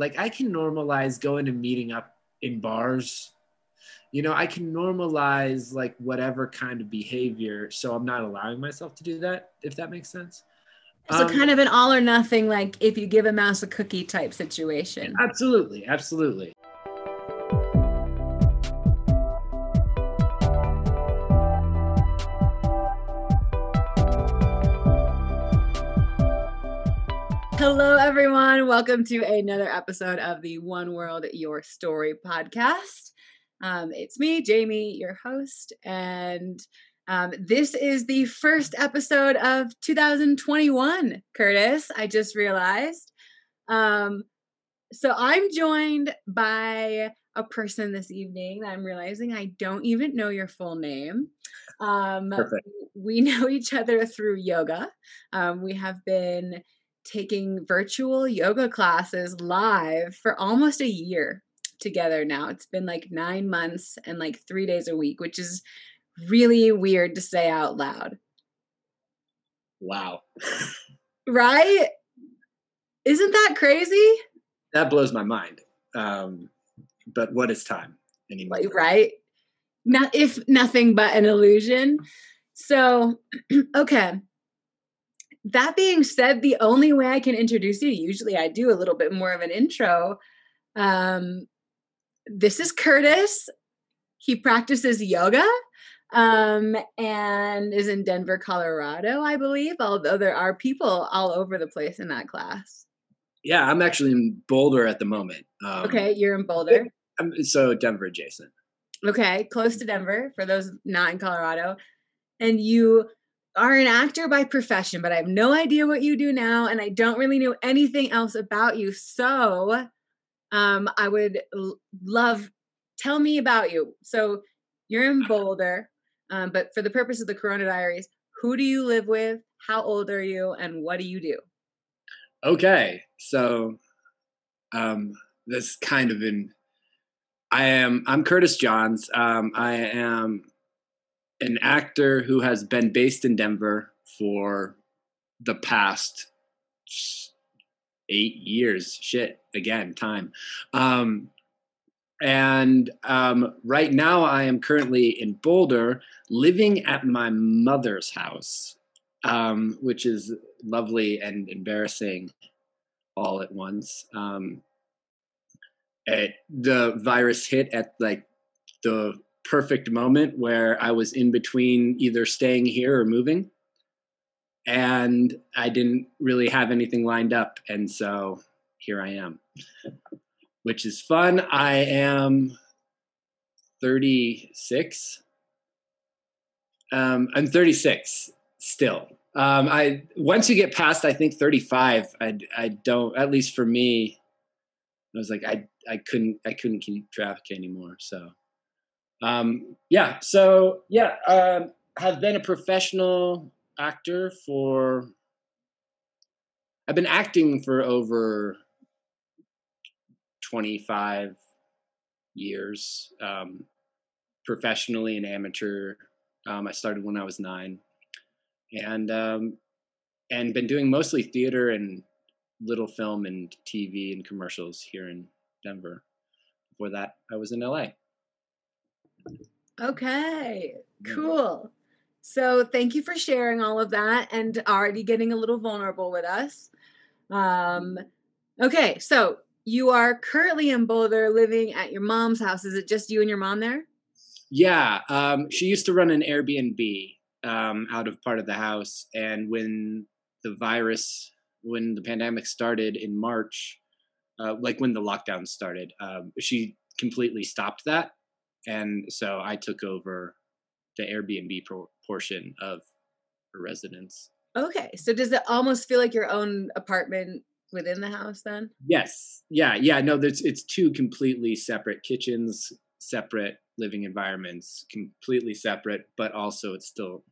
like I can normalize going and meeting up in bars. You know, I can normalize like whatever kind of behavior, so I'm not allowing myself to do that. If that makes sense. So Um, kind of an all or nothing, like if you give a mouse a cookie type situation. Absolutely, absolutely. Hello, everyone. Welcome to another episode of the One World Your Story podcast. Um, it's me, Jamie, your host, and um, this is the first episode of 2021. Curtis, I just realized. Um, so I'm joined by a person this evening I'm realizing I don't even know your full name. Um, Perfect. we know each other through yoga. Um, we have been taking virtual yoga classes live for almost a year together now. It's been like nine months and like three days a week, which is really weird to say out loud, Wow, right? Isn't that crazy? that blows my mind. Um, but what is time anymore? Like, right? Not if nothing but an illusion. So, okay. That being said, the only way I can introduce you, usually I do a little bit more of an intro. Um, this is Curtis. He practices yoga um, and is in Denver, Colorado, I believe, although there are people all over the place in that class. Yeah, I'm actually in Boulder at the moment. Um, Okay, you're in Boulder. I'm, so Denver adjacent. Okay, close to Denver for those not in Colorado. And you are an actor by profession, but I have no idea what you do now, and I don't really know anything else about you. So, um, I would l- love tell me about you. So, you're in Boulder, um, but for the purpose of the Corona Diaries, who do you live with? How old are you, and what do you do? Okay, so um, this kind of in. I am. I'm Curtis Johns. Um, I am an actor who has been based in Denver for the past eight years. Shit, again, time. Um, and um, right now, I am currently in Boulder, living at my mother's house, um, which is lovely and embarrassing all at once. Um, it, the virus hit at like the perfect moment where I was in between either staying here or moving. And I didn't really have anything lined up. And so here I am, which is fun. I am 36. Um, I'm 36 still. Um, I once you get past, I think 35, I I don't. At least for me, I was like I I couldn't I couldn't keep track anymore. So, um, yeah. So yeah, um, have been a professional actor for. I've been acting for over 25 years, um, professionally and amateur. Um, I started when I was nine and um, and been doing mostly theater and little film and TV and commercials here in Denver. Before that, I was in LA. Okay, cool. So thank you for sharing all of that and already getting a little vulnerable with us. Um, okay, so you are currently in Boulder living at your mom's house. Is it just you and your mom there? Yeah, um, she used to run an Airbnb um, out of part of the house, and when the virus, when the pandemic started in March, uh, like when the lockdown started, um, she completely stopped that, and so I took over the Airbnb pro- portion of her residence. Okay, so does it almost feel like your own apartment within the house then? Yes, yeah, yeah. No, there's it's two completely separate kitchens, separate living environments, completely separate, but also it's still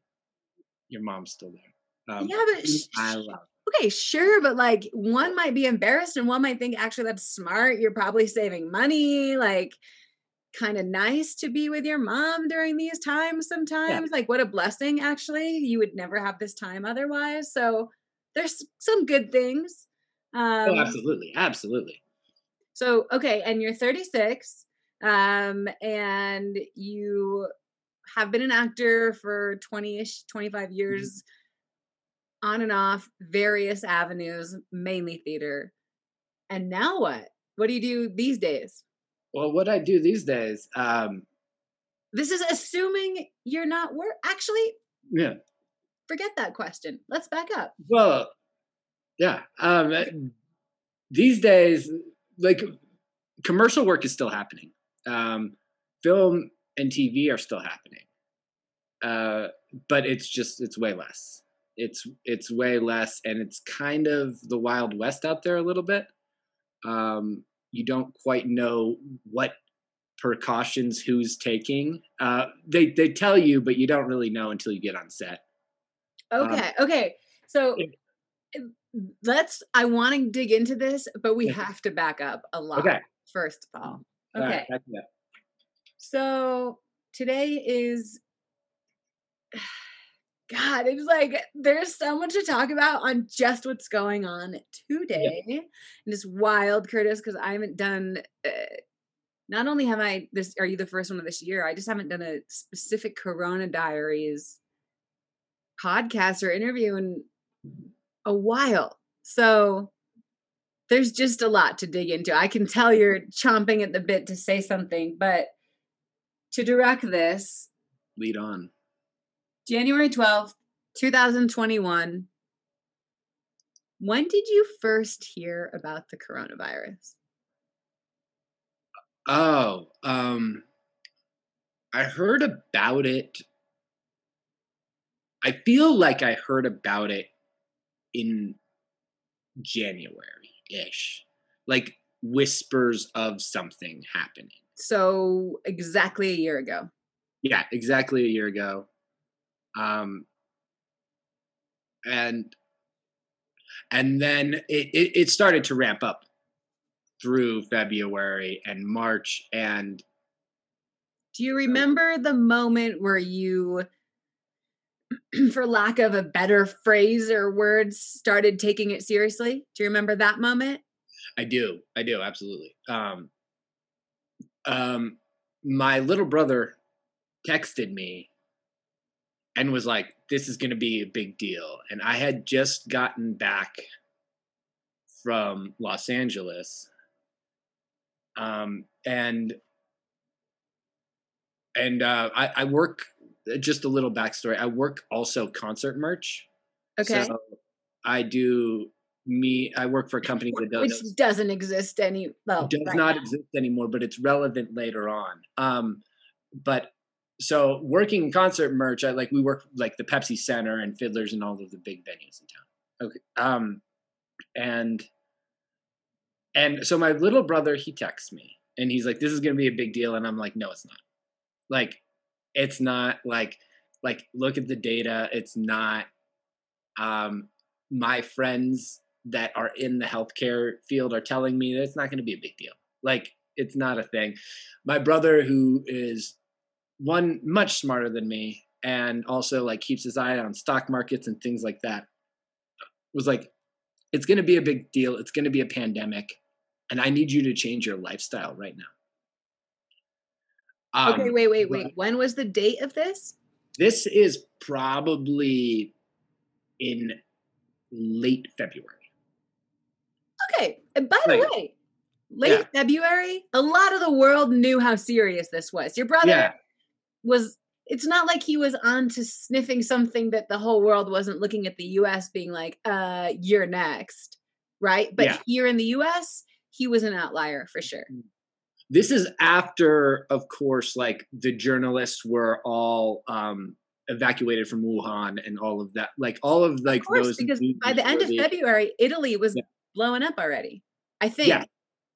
your mom's still there. Um, yeah, but sh- I love. okay, sure, but like one might be embarrassed and one might think actually that's smart. You're probably saving money, like kind of nice to be with your mom during these times sometimes. Like what a blessing actually. You would never have this time otherwise. So there's some good things. Um oh, absolutely, absolutely. So okay, and you're 36, um, and you have been an actor for 20ish, 25 Mm-hmm. years, on and off, various avenues, mainly theater. And now what? What do you do these days? Well, what I do these days, um, This is assuming you're not work. Actually, yeah. forget that question. Let's back up. Well, yeah. Um, these days, like commercial work is still happening. Um, film and TV are still happening, uh, but it's just it's way less. It's it's way less, and it's kind of the wild west out there a little bit. Um, you don't quite know what precautions who's taking. Uh, they they tell you, but you don't really know until you get on set. Um, Okay, okay. So let's. I want to dig into this, but we have to back up a lot. Okay. First of all, All right, okay. it up. So today is. God, it's like there's so much to talk about on just what's going on today, and it's wild, Curtis, because I haven't done. Uh, not only have I this, are you the first one of this year? I just haven't done a specific Corona Diaries podcast or interview in a while. So there's just a lot to dig into. I can tell you're chomping at the bit to say something, but to direct this, Lead on. January 12th, 2021. When did you first hear about the coronavirus? Oh, um, I heard about it. I feel like I heard about it in January ish, like whispers of something happening. So, exactly a year ago. Yeah, exactly a year ago. Um, and and then it, it, it started to ramp up through February and March and Do you remember the moment where you, for lack of a better phrase or words, started taking it seriously? Do you remember that moment? I do. I do. Absolutely. Um, um, my little brother texted me and was like, this is going to be a big deal. And I had just gotten back from Los Angeles. Um, and, and, uh, I, I work just a little backstory. I work also concert merch. Okay. So I do me, I work for a company that does Which doesn't exist any. Well, does right not now. exist anymore, but it's relevant later on. Um, but so working in concert merch, I like we work like the Pepsi Center and Fiddlers and all of the big venues in town. Okay, um, and and so my little brother he texts me and he's like, "This is gonna be a big deal," and I'm like, "No, it's not. Like, it's not. Like, like look at the data. It's not. Um, my friends that are in the healthcare field are telling me that it's not to be a big deal. Like it's not a thing. My brother, who is one much smarter than me, and also like keeps his eye on stock markets and things like that, was like, "It's going to be a big deal. It's going to be a pandemic, and I need you to change your lifestyle right now." Um, okay, wait, wait, wait. When was the date of this? This is probably in late February. Okay. And by the Like- way, late February, a lot of the world knew how serious this was. Your brother Yeah. Was it's not like he was on to sniffing something that the whole world wasn't looking at the US being like, uh, you're next. Right? But Yeah. here in the US, he was an outlier for sure. this is after of course like the journalists were all um evacuated from wuhan and all of that like all of like Of course, those because by the end of February, Italy was Yeah. blowing up already. I think. Yeah.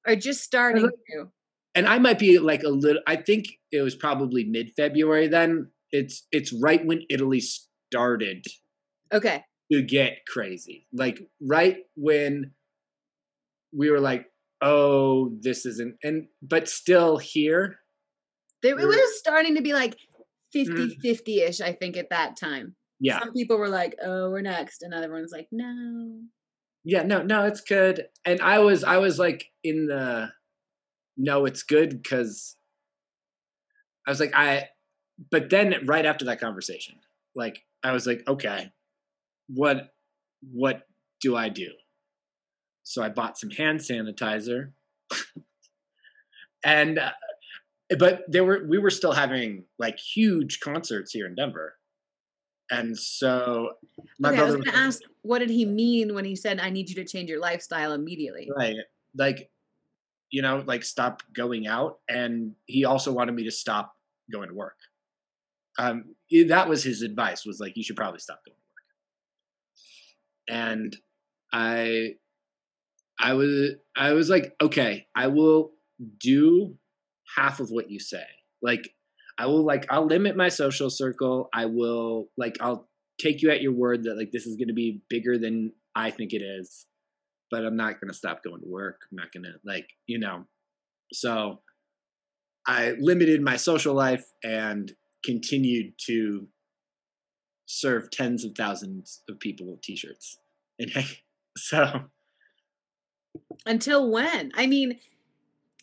Or just starting to. And i might be like a little i think it was probably mid-february then it's it's right when italy started Okay. to get crazy like right when we were like oh this isn't and but still here There, it We're- was starting to be like 50 Mhm. 50 ish, I think, at that time. yeah Some people were like, oh, we're next. And other ones like, no. yeah no no it's good and i was i was like in the no, it's good because I was like, I, but then right after that conversation, like, I was like, okay, what, what do I do? So I bought some hand sanitizer. and, uh, but there were, we were still having like huge concerts here in Denver. And so my okay, brother I was going to ask, what did he mean when he said, I need you to change your lifestyle immediately? Right. Like, you know, like stop going out. And he also wanted me to stop going to work. Um, that was his advice was like, you should probably stop going to work. And I, I was, I was like, okay, I will do half of what you say. Like, I will like, I'll limit my social circle. I will like, I'll take you at your word that like this is going to be bigger than I think it is but I'm not going to stop going to work. I'm not going to like, you know. So I limited my social life and continued to serve tens of thousands of people with t-shirts. And hey, so until when? I mean,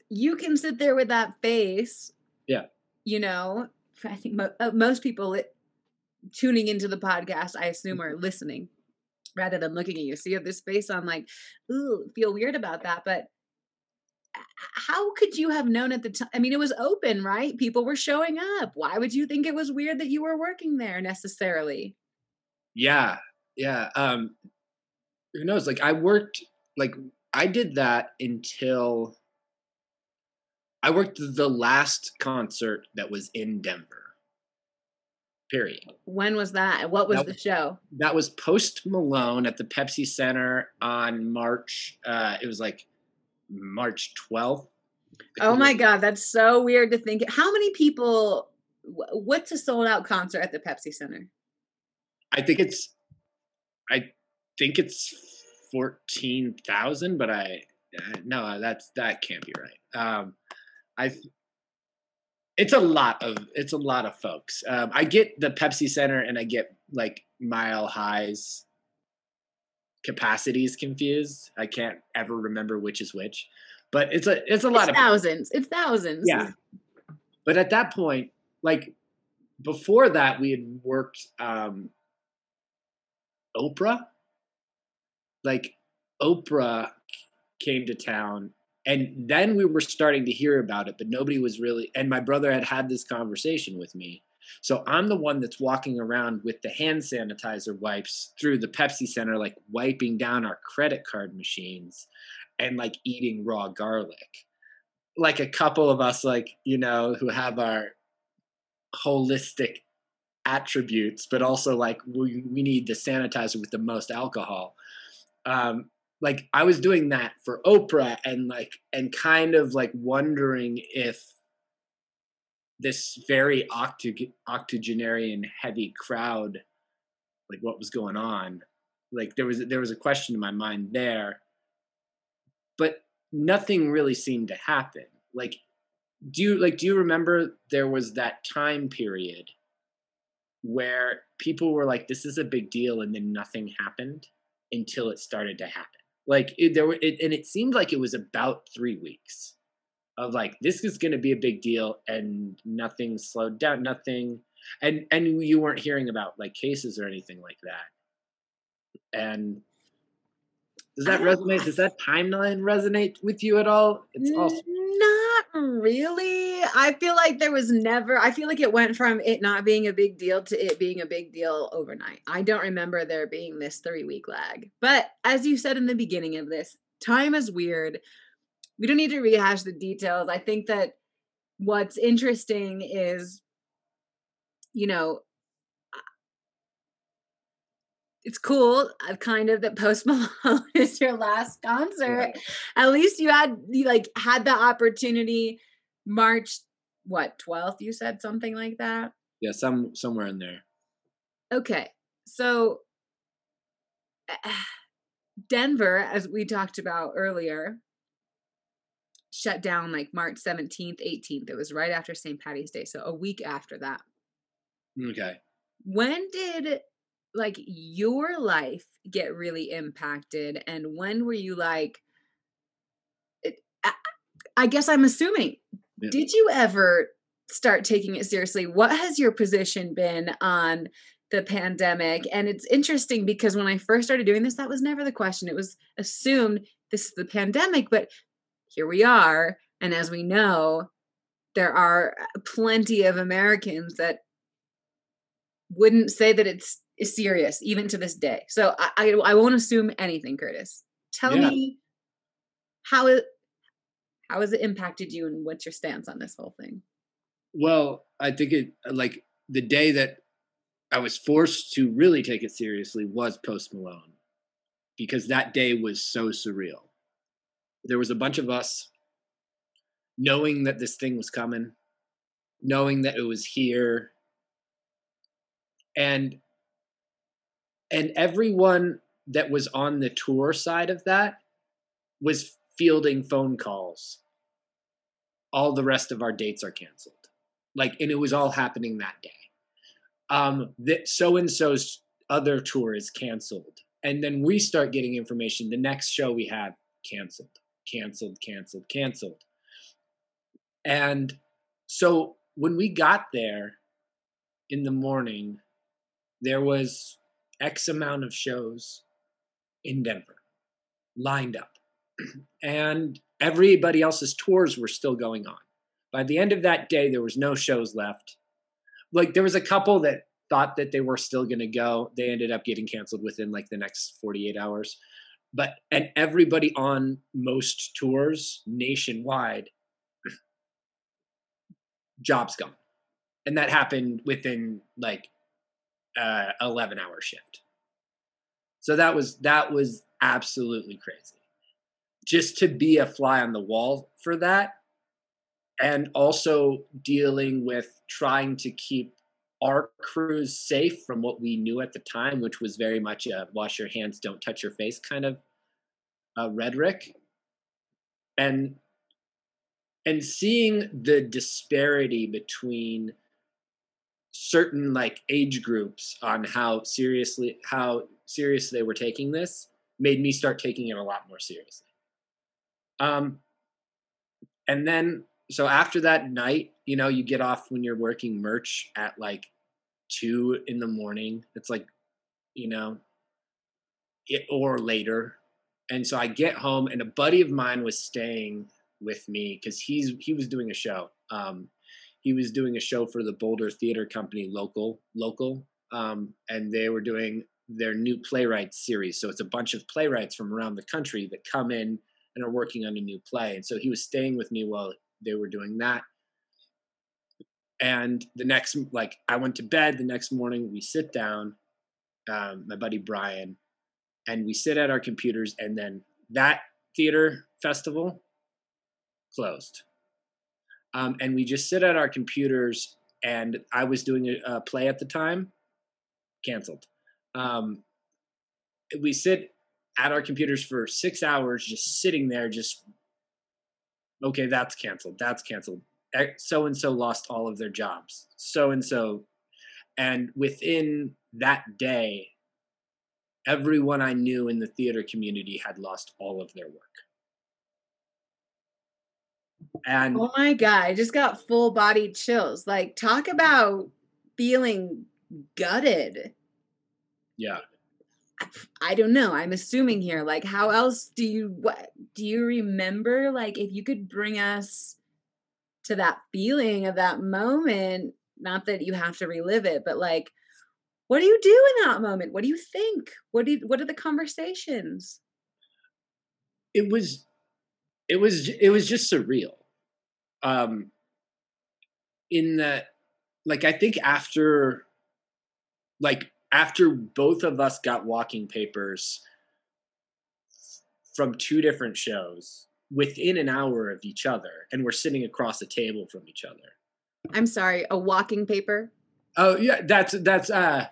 you can sit there with that face. Yeah. You know, I think mo- uh, most people tuning into the podcast, I assume, are listening rather than looking at you. See this face, I'm like, ooh, feel weird about that. But how could you have known at the time? I mean, it was open, right? People were showing up. Why would you think it was weird that you were working there necessarily? Yeah, yeah. Um, who knows? Like, I worked, like, I did that until I worked the last concert that was in Denver period. When was that? What was that, the show? That was Post Malone at the Pepsi Center on March. Uh, it was like March 12th. Oh my God, that's so weird to think. How many people? What's a sold out concert at the Pepsi Center? I think it's, I think it's fourteen thousand, but I no, that's that can't be right. Um, I it's a lot of it's a lot of folks. Um, I get the Pepsi Center and I get like Mile High's capacities confused. I can't ever remember which is which, but it's a it's a lot it's of thousands. It's thousands. Yeah, but at that point, like before that, we had worked um, Oprah. Like Oprah came to town and then we were starting to hear about it but nobody was really and my brother had had this conversation with me. So i'm the one that's walking around with the hand sanitizer wipes through the pepsi center like wiping down our credit card machines and like eating raw garlic. Like a couple of us like you know who have our holistic attributes but also like we, we need the sanitizer with the most alcohol. Um, like I was doing that for Oprah and like and kind of like wondering if this very octogenarian heavy crowd like what was going on. Like there was there was a question in my mind there. But nothing really seemed to happen. Like do you like do you remember there was that time period where people were like this is a big deal and then nothing happened until it started to happen like it, there were, it, and it seemed like it was about three weeks of like this is going to be a big deal, and nothing slowed down, nothing, and and you weren't hearing about like cases or anything like that. And does that resonate? Does that timeline resonate with you at all? It's also not really. I feel like there was never. I feel like it went from it not being a big deal to it being a big deal overnight. I don't remember there being this three week lag. But as you said in the beginning of this, time is weird. We don't need to rehash the details. I think that what's interesting is, you know, it's cool uh, kind of that post malone is your last concert. Yeah. at least you had you like had the opportunity march what 12th you said something like that? Yeah some somewhere in there. Okay so denver as we talked about earlier shut down like march 17th 18th it was right after st patty's day so a week after that. Okay. When did like your life get really impacted and when were you like I guess I'm assuming. Yeah. Did you ever start taking it seriously? What has your position been on the pandemic? And it's interesting because when I first started doing this, that was never the question. It was assumed this is the pandemic, but here we are. And as we know, there are uh, plenty of Americans that wouldn't say that it's is serious even to this day. So I I, I won't assume anything, Curtis. Tell Yeah. me how it how has it impacted you and what's your stance on this whole thing? Well, I think it like the day that I was forced to really take it seriously was Post Malone because that day was so surreal. There was a bunch of us knowing that this thing was coming, knowing that it was here, and and everyone that was on the tour side of that was fielding phone calls. All the rest of our dates are canceled. Like and it was all happening that day. Um that so and so's other tour is canceled. And then we start getting information the next show we have canceled canceled canceled canceled. And so when we got there in the morning there was x amount of shows in denver lined up and everybody else's tours were still going on by the end of that day, there was no shows left. Like there was a couple that thought that they were still going to go. They ended up getting canceled within like the next 48 hours. But and everybody on most tours nationwide, jobs gone, and that happened within like uh, 11 hour shift. So that was that was absolutely crazy. Just to be a fly on the wall for that and also dealing with trying to keep our crews safe from what we knew at the time, which was very much a wash your hands, don't touch your face kind of rhetoric. And and seeing the disparity between certain like age groups on how seriously how serious they were taking this made me start taking it a lot more seriously. Um, and then so after that night, you know, you get off when you're working merch at like two in the morning. It's like, you know, it, or later. And so I get home, and a buddy of mine was staying with me because he's he was doing a show. Um, he was doing a show for the Boulder Theater Company, local, local, um, and they were doing their new playwright series. So it's a bunch of playwrights from around the country that come in and are working on a new play. And so he was staying with me while they were doing that. And the next, like, I went to bed. The next morning, we sit down, um, my buddy Brian, and we sit at our computers. And then that theater festival closed. Um, and we just sit at our computers. And I was doing a, a play at the time, canceled. Um, we sit at our computers for six hours, just sitting there, just okay, that's canceled. That's canceled. So and so lost all of their jobs. So and so, and within that day, everyone I knew in the theater community had lost all of their work. And Oh my god, I just got full body chills. Like talk about feeling gutted. yeah, I don't know. I'm assuming here. Like, how else do you what do you remember? Like, if you could bring us to that feeling of that moment, not that you have to relive it, but like, what do you do in that moment? What do you think? What do you, what are the conversations? it was, it was, it was just surreal. Um, in that, like, I think after, like, after both of us got walking papers from two different shows within an hour of each other, and we're sitting across a table from each other. I'm sorry, a walking paper. Oh yeah, that's that's uh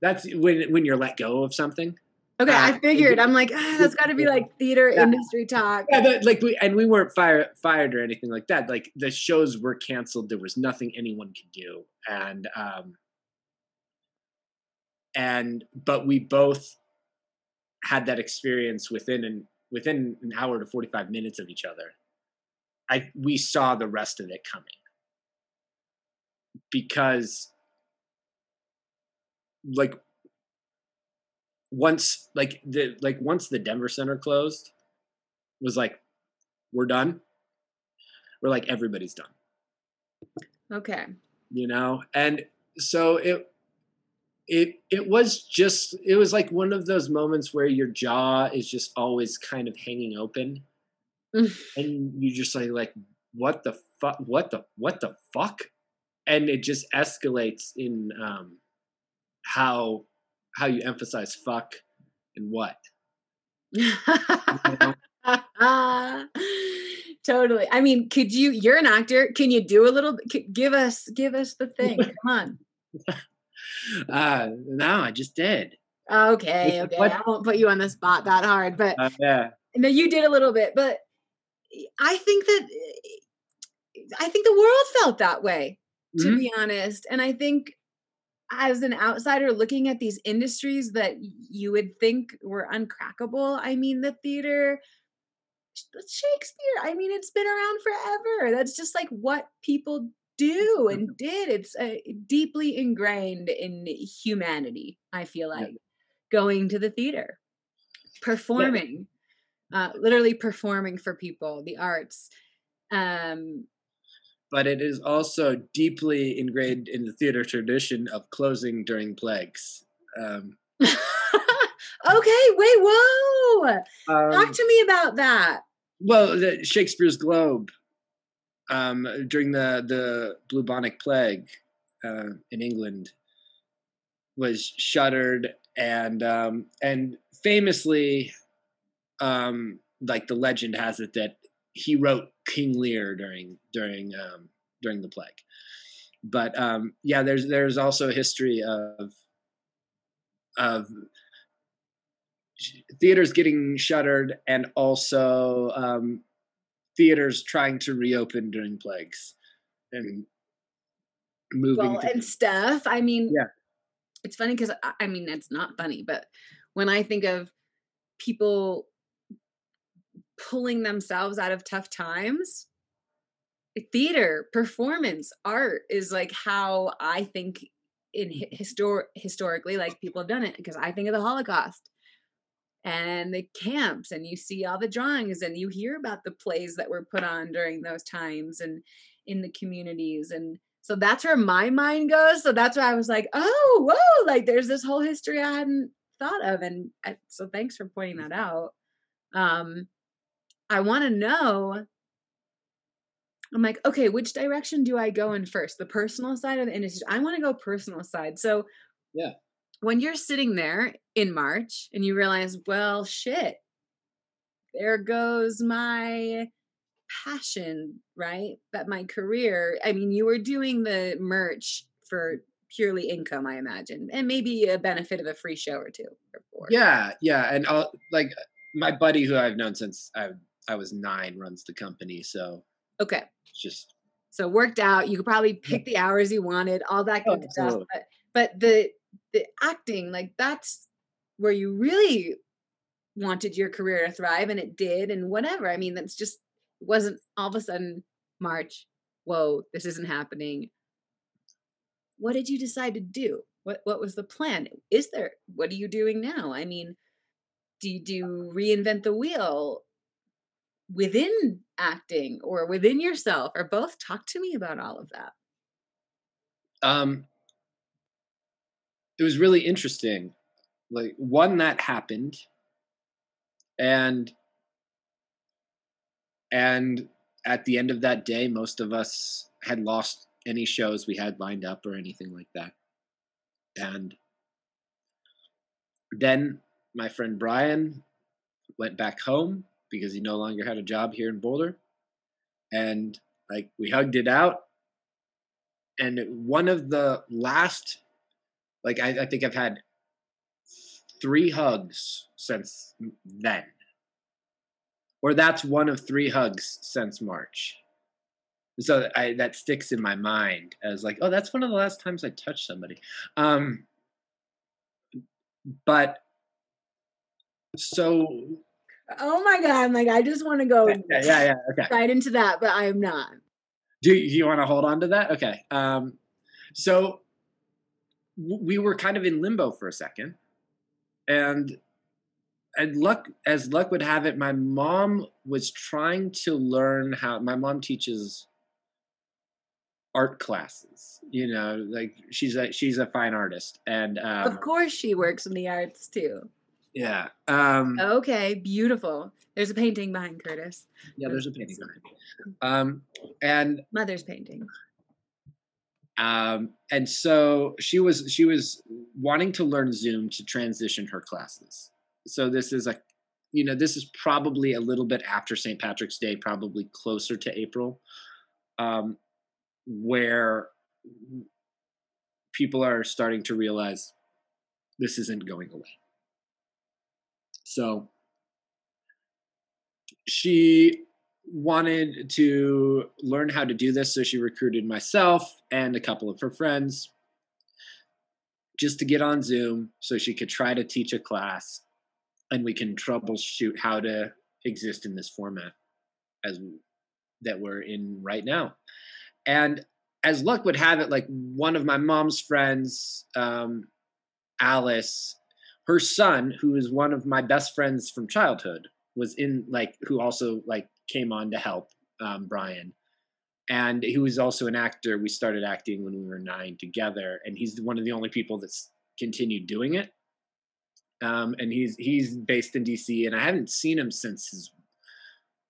that's when when you're let go of something. Okay, Uh, I figured. I'm like, ah, that's got to be like theater Yeah. industry talk. Yeah, that, like we and we weren't fired fired or anything like that. Like the shows were canceled. There was nothing anyone could do, and um and but we both had that experience within an within an hour to 45 minutes of each other I we saw the rest of it coming because like once like the like once the Denver Center closed was like we're done. We're like everybody's done. Okay. You know, and so it it it was just it was like one of those moments where your jaw is just always kind of hanging open and you just like like what the fuck what the what the fuck and it just escalates in um how how you emphasize fuck and what? You know? totally. I mean could you you're an actor. Can you do a little give us give us the thing. Come on. Uh no i just did. Okay okay. what? i won't put you on the spot that hard but uh, yeah. no you did a little bit but i think that i think the world felt that way to mm-hmm. be honest. And i think as an outsider looking at these industries that you would think were uncrackable i mean the theater Shakespeare. I mean, it's been around forever. That's just like what people do and did. It's uh, deeply ingrained in humanity, I feel like, yeah. going to the theater, performing, yeah. uh, literally performing for people, the arts. Um, but it is also deeply ingrained in the theater tradition of closing during plagues. Um, okay, wait, whoa! Um, Talk to me about that. Well, the, Shakespeare's Globe um, during the the bubonic plague uh, in England was shuttered, and um, and famously, um, like the legend has it that he wrote King Lear during during um, during the plague. But um, yeah, there's there's also a history of of theaters getting shuttered and also um, theaters trying to reopen during plagues and moving well, and stuff. I mean, yeah, it's funny because I mean it's not funny, but when I think of people pulling themselves out of tough times, theater, performance, art is like how I think in histor- historically like people have done it because I think of the Holocaust and the camps and you see all the drawings and you hear about the plays that were put on during those times and in the communities and so that's where my mind goes so that's why i was like oh whoa like there's this whole history i hadn't thought of and I, so thanks for pointing that out. Um i want to know i'm like okay which direction do i go in first the personal side of the industry i want to go personal side so yeah when you're sitting there in March and you realize, well, shit, there goes my passion, right? But my career. I mean, you were doing the merch for purely income, I imagine, and maybe a benefit of a free show or two. Or yeah, yeah, and I'll, like my buddy who I've known since I I was nine runs the company, so okay, just so worked out. You could probably pick the hours you wanted, all that oh, good oh, stuff. But but the the acting like that's where you really wanted your career to thrive and it did and whatever. I mean that's just wasn't all of a sudden march whoa this isn't happening. What did you decide to do? What what was the plan? Is there what are you doing now? I mean do you do reinvent the wheel within acting or within yourself or both talk to me about all of that um it was really interesting. Like one that happened, and and at the end of that day, most of us had lost any shows we had lined up or anything like that. And then my friend Brian went back home because he no longer had a job here in Boulder. And like we hugged it out. And one of the last like I, I think I've had three hugs since then. Or that's one of three hugs since March. So I, that sticks in my mind as like, oh, that's one of the last times I touched somebody. Um, but so Oh my god! I'm like, I just want to go Yeah, yeah, yeah. Okay. right into that, but I am not. Do you, you want to hold on to that? Okay. Um, so w- we were kind of in limbo for a second, and and luck as luck would have it, my mom was trying to learn how. My mom teaches art classes. You know, like she's a she's a fine artist, and um, of course, she works in the arts too. Yeah, um, Okay, beautiful. There's a painting behind Curtis. yeah. There's a painting behind. me. Um, and Mother's painting. um, and so she was she was wanting to learn zoom to transition her classes so this is a you know this is probably a little bit after st patrick's day probably closer to april um, where people are starting to realize this isn't going away so she wanted to learn how to do this, so she recruited myself and a couple of her friends just to get on Zoom so she could try to teach a class and we can troubleshoot how to exist in this format as that we're in right now. And as luck would have it, like one of my mom's friends, um, Alice, her son, who is one of my best friends from childhood, was in like who also like came on to help um, Brian, and he was also an actor. We started acting when we were nine together, and he's one of the only people that's continued doing it. Um, and he's he's based in DC, and I haven't seen him since his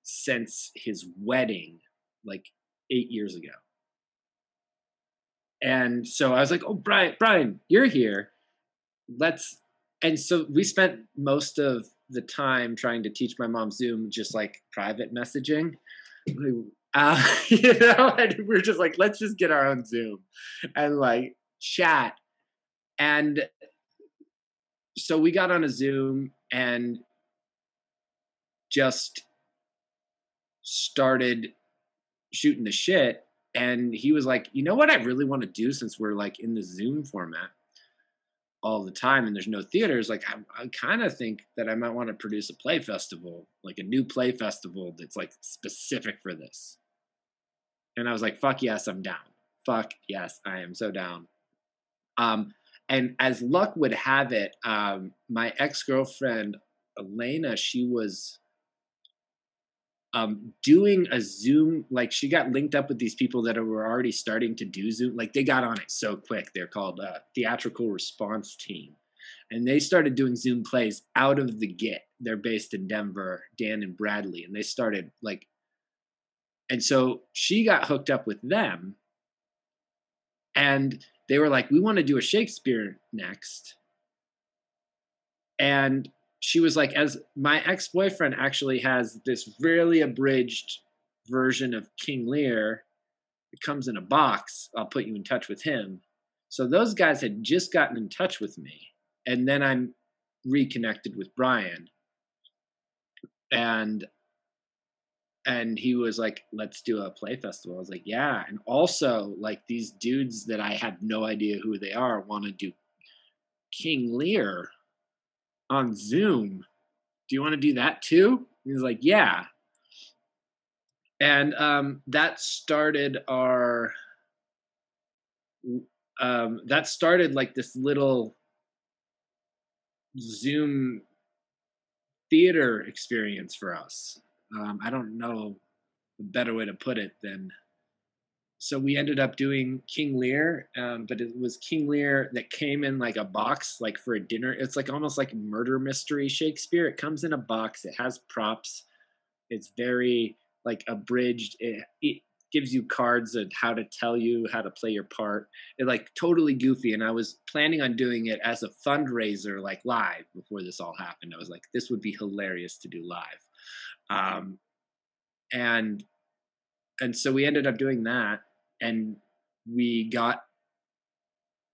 since his wedding, like eight years ago. And so I was like, "Oh, Brian, Brian, you're here. Let's." And so we spent most of the time trying to teach my mom Zoom, just like private messaging. Uh, you know, and we are just like, let's just get our own Zoom and like chat. And so we got on a Zoom and just started shooting the shit. And he was like, you know what I really want to do since we're like in the Zoom format all the time and there's no theaters, like I, I kind of think that I might want to produce a play festival, like a new play festival that's like specific for this. And I was like, fuck yes, I'm down. Fuck yes, I am so down. Um, and as luck would have it, um, my ex girlfriend Elena, she was um, doing a Zoom, like she got linked up with these people that were already starting to do Zoom. Like they got on it so quick. They're called uh, Theatrical Response Team. And they started doing Zoom plays out of the get. They're based in Denver, Dan and Bradley. And they started like, and so she got hooked up with them. And they were like, we want to do a Shakespeare next. And she was like, as my ex boyfriend actually has this really abridged version of King Lear. It comes in a box. I'll put you in touch with him. So those guys had just gotten in touch with me. And then I'm reconnected with Brian. And and he was like, let's do a play festival. I was like, yeah. And also, like, these dudes that I have no idea who they are want to do King Lear on Zoom. Do you want to do that too? He was like, Yeah. And um, that started our, um, that started like this little Zoom theater experience for us. Um, I don't know a better way to put it than so we ended up doing King Lear, um, but it was King Lear that came in like a box, like for a dinner. It's like almost like murder mystery Shakespeare. It comes in a box. It has props. It's very like abridged. It, it gives you cards of how to tell you how to play your part. It like totally goofy. And I was planning on doing it as a fundraiser, like live before this all happened. I was like, this would be hilarious to do live. Um, and and so we ended up doing that and we got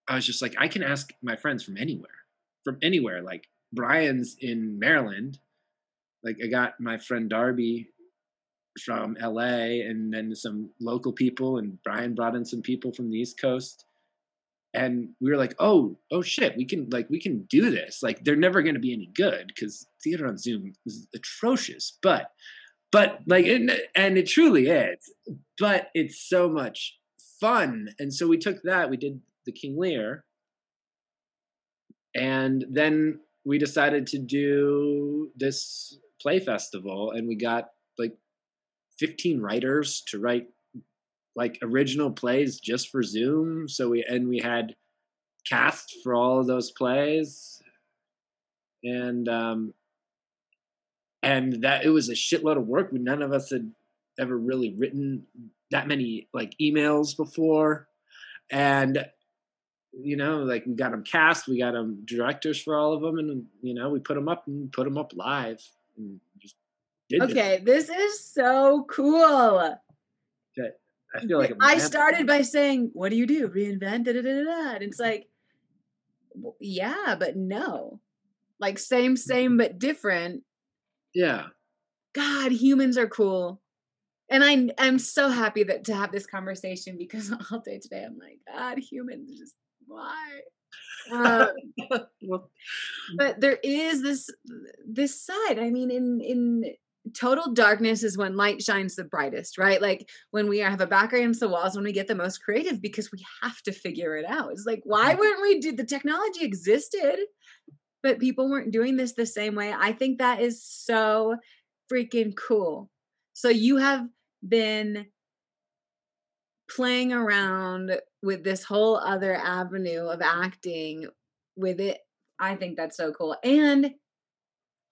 i was just like i can ask my friends from anywhere from anywhere. Like brian's in maryland. Like i got my friend darby from la and then some local people and brian brought in some people from the east coast. And we were like oh oh shit we can like we can do this. Like they're never going to be any good because theater on Zoom is atrocious, but but like and, and it truly is. But it's so much fun, and so we took that. We did the King Lear, and then we decided to do this play festival, and we got like 15 writers to write like original plays just for Zoom. So we and we had cast for all of those plays, and um, and that it was a shitload of work. None of us had ever really written that many like emails before, and you know, like we got them cast, we got them directors for all of them, and you know, we put them up and put them up live. And just okay, this. this is so cool. I feel like I started by saying, "What do you do? Reinvent?" Da, da, da, da. And it's like, yeah, but no, like same, same, but different. Yeah. God, humans are cool, and I I'm so happy that to have this conversation because all day today I'm like, God, humans just why. Um, but there is this this side. I mean, in in total darkness is when light shines the brightest, right? Like when we have a back against the walls, when we get the most creative because we have to figure it out. It's like, why wouldn't we do the technology existed, but people weren't doing this the same way? I think that is so freaking cool. So you have been playing around with this whole other avenue of acting with it. I think that's so cool. And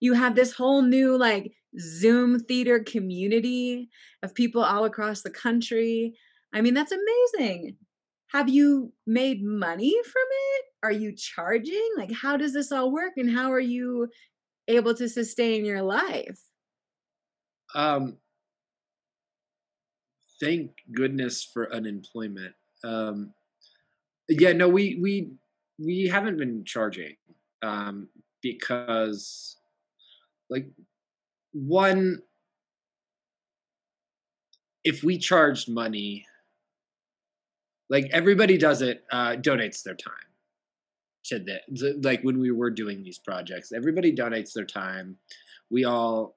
you have this whole new like Zoom theater community of people all across the country. I mean, that's amazing. Have you made money from it? Are you charging? Like, how does this all work? And how are you able to sustain your life? Um, thank goodness for unemployment. Um, yeah, no, we we we haven't been charging um, because, like, one, if we charged money, like everybody does it, uh, donates their time to the like when we were doing these projects, everybody donates their time. We all,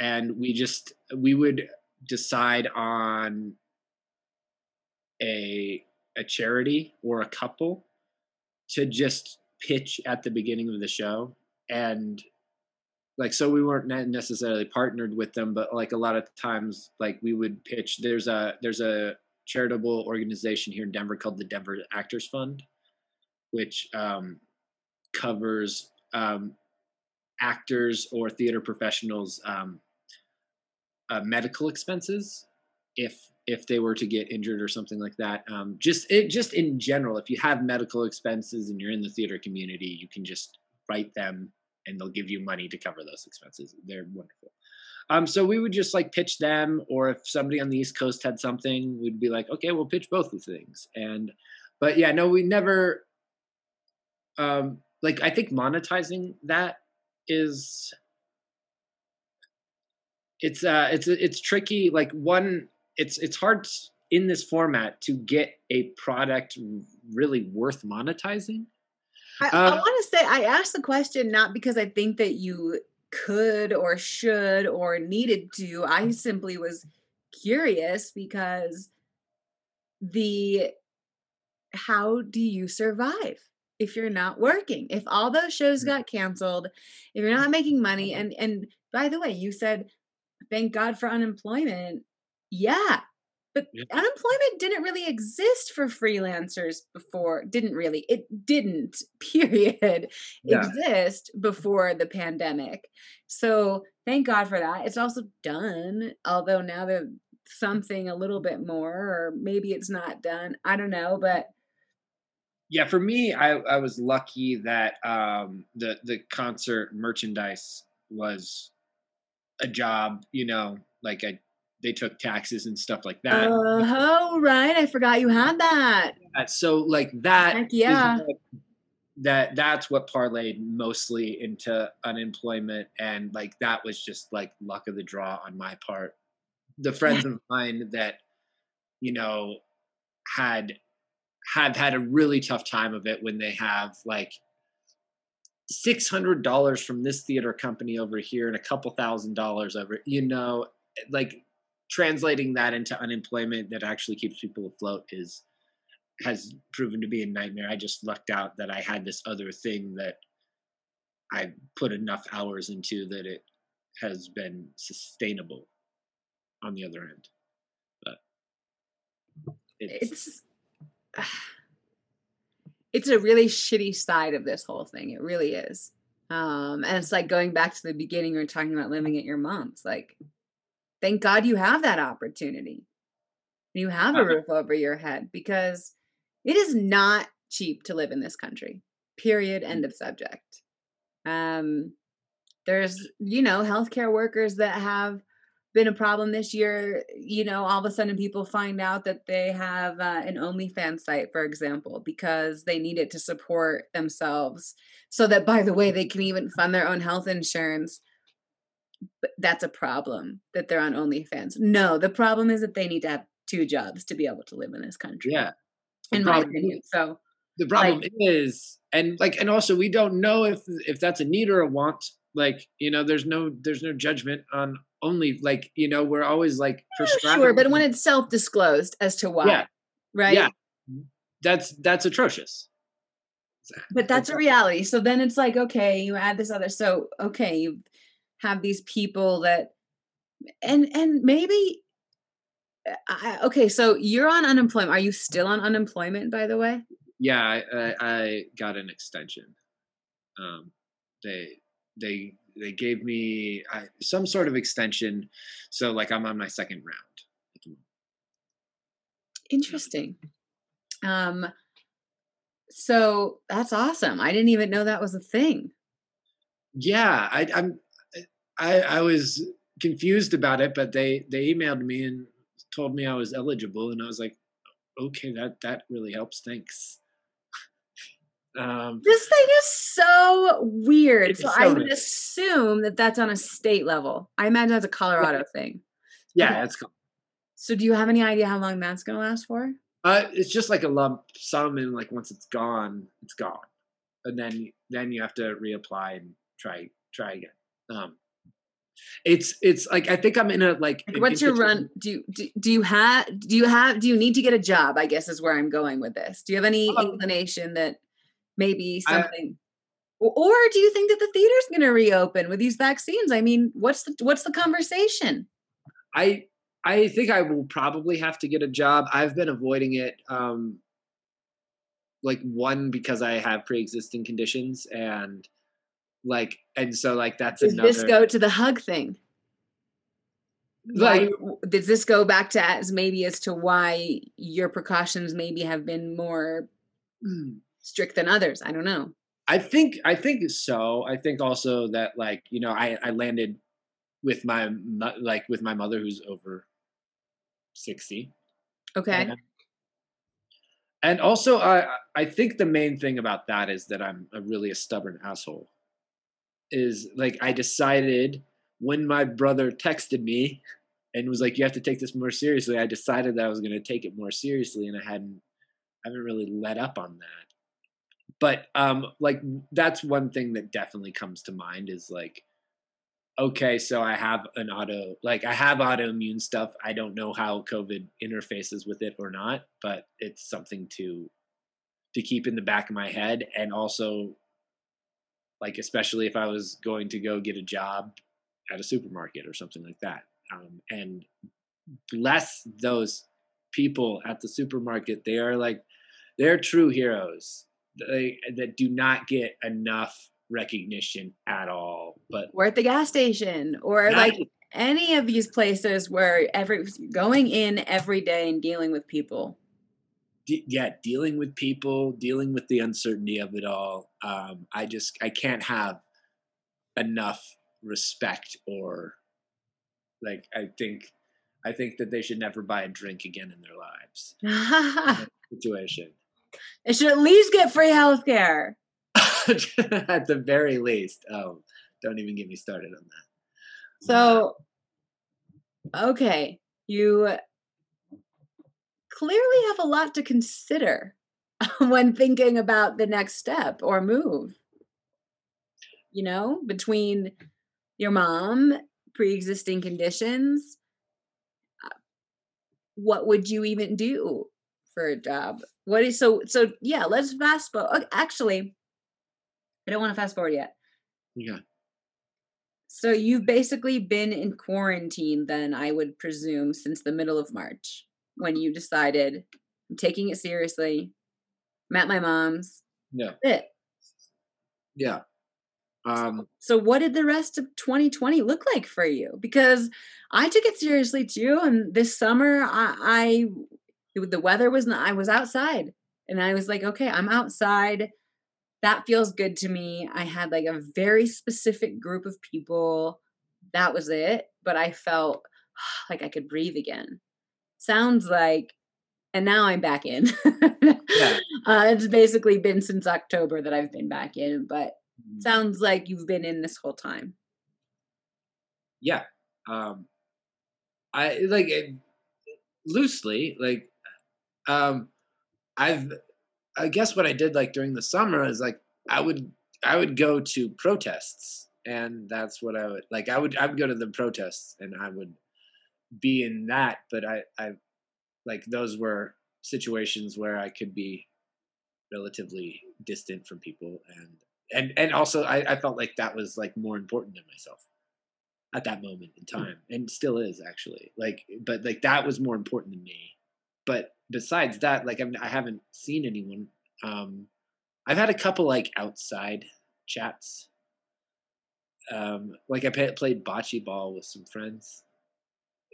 and we just we would decide on a a charity or a couple to just pitch at the beginning of the show. And like so we weren't necessarily partnered with them but like a lot of times like we would pitch. There's a there's a charitable organization here in denver called the denver actors fund which um, covers um, actors or theater professionals um, uh, medical expenses if if they were to get injured or something like that. Um, just it just in general, if you have medical expenses and you're in the theater community, you can just write them and they'll give you money to cover those expenses. They're wonderful. Um, so we would just like pitch them, or if somebody on the East Coast had something, we'd be like, okay, we'll pitch both the things. And but yeah, no, we never. Um, like I think monetizing that is it's uh it's it's tricky like one it's it's hard in this format to get a product really worth monetizing I, I um, want to say I asked the question not because I think that you could or should or needed to. I simply was curious because the how do you survive if you're not working? If all those shows mm. got canceled, if you're not making money and and by the way, you said thank God for unemployment. Yeah, but yeah. unemployment didn't really exist for freelancers before. Didn't really. It didn't, period, yeah. exist before the pandemic. So thank God for that. It's also done, although now there's something a little bit more, or maybe it's not done. I don't know, but yeah for me i i was lucky that um the the concert merchandise was a job you know like i they took taxes and stuff like that. Oh, right. I forgot you had that. So like that. Heck yeah. that that's what parlayed mostly into unemployment and like that was just like luck of the draw on my part. The friends of mine that you know had have had a really tough time of it when they have like six hundred dollars from this theater company over here and a couple thousand dollars over. You know, like translating that into unemployment that actually keeps people afloat is has proven to be a nightmare. I just lucked out that I had this other thing that I put enough hours into that it has been sustainable on the other end. But it's it's, it's a really shitty side of this whole thing. It really is. Um, and it's like going back to the beginning, we are talking about living at your mom's. Like, thank God you have that opportunity. You have a uh-huh. roof over your head because it is not cheap to live in this country. Period. End of subject. Um, there's, you know, healthcare workers that have been a problem this year. You know, all of a sudden people find out that they have uh, an OnlyFans site, for example, because they need it to support themselves. So that, by the way, they can even fund their own health insurance. But that's a problem that they're on OnlyFans. No, the problem is that they need to have two jobs to be able to live in this country. Yeah. In my opinion. So the problem like, is and like and also we don't know if if that's a need or a want like you know there's no there's no judgment on only like you know we're always like sure but when it's self-disclosed as to why yeah. right? Yeah. That's that's atrocious. But that's a reality. So then it's like okay you add this other so okay you have these people that and and maybe I, okay so you're on unemployment. Are you still on unemployment by the way? Yeah, I, I, I got an extension. Um, they they they gave me I, some sort of extension, so like I'm on my second round. Interesting. Um, so that's awesome. I didn't even know that was a thing. Yeah, I, I'm. I I was confused about it, but they they emailed me and told me I was eligible, and I was like, okay, that that really helps. Thanks. Um, this thing is so weird. So, so, I would assume that that's on a state level. I imagine that's a Colorado yeah. thing. Yeah, okay. that's cool. So, do you have any idea how long that's going to last for? Uh, it's just like a lump sum, and like once it's gone, it's gone, and then then you have to reapply and try try again. Um, it's it's like I think I'm in a like. like what's your run? Do you do, do you have do you have do you need to get a job? I guess is where I'm going with this. Do you have any um, inclination that maybe something I, or do you think that the theater's going to reopen with these vaccines? I mean what's the what's the conversation? I i think i will probably have to get a job. I've been avoiding it um like one because i have pre-existing conditions and like and so like that's does another... this go to the hug thing? Like why, does this go back to as maybe as to why your precautions maybe have been more mm strict than others. I don't know. I think I think so. I think also that like you know I I landed with my like with my mother who's over sixty. Okay. And, and also I I think the main thing about that is that I'm a really a stubborn asshole. Is like I decided when my brother texted me and was like you have to take this more seriously. I decided that I was going to take it more seriously and I hadn't I haven't really let up on that but um like that's one thing that definitely comes to mind is like okay so i have an auto like i have autoimmune stuff. I don't know how covid interfaces with it or not but it's something to to keep in the back of my head and also like especially if i was going to go get a job at a supermarket or something like that um, and bless those people at the supermarket. They are like they're true heroes they, that do not get enough recognition at all. But we're at the gas station, or not, like any of these places where every going in every day and dealing with people. De- yeah, dealing with people, dealing with the uncertainty of it all. Um, I just I can't have enough respect or like I think I think that they should never buy a drink again in their lives. situation. It should at least get free health care. at the very least. Oh, don't even get me started on that. So, okay, you clearly have a lot to consider when thinking about the next step or move. you know, between your mom, pre-existing conditions, uh, what would you even do for a job? What is so so yeah, let's fast forward. Actually, I don't want to fast forward yet. Yeah. So you've basically been in quarantine then, I would presume, since the middle of March when you decided I'm taking it seriously. I'm at my mom's. Yeah. It. Yeah. Um, so what did the rest of 2020 look like for you? Because I took it seriously too, and this summer I, I the weather was not, I was outside, and I was like, okay, I'm outside. That feels good to me. I had like a very specific group of people. That was it, but I felt like I could breathe again. Sounds like and now I'm back in. yeah. uh, it's basically been since October that I've been back in, but mm-hmm. sounds like you've been in this whole time. Yeah. Um, I like it, loosely, like, um, I've, I guess what I did like during the summer is like, I would, I would go to protests and that's what I would like. I would, I would go to the protests and I would be in that, but I, I, like those were situations where I could be relatively distant from people and and and also I, I felt like that was like more important than myself at that moment in hmm. time and still is actually like but like that was more important than me but besides that like I'm, i haven't seen anyone um i've had a couple like outside chats um like i pay, played bocce ball with some friends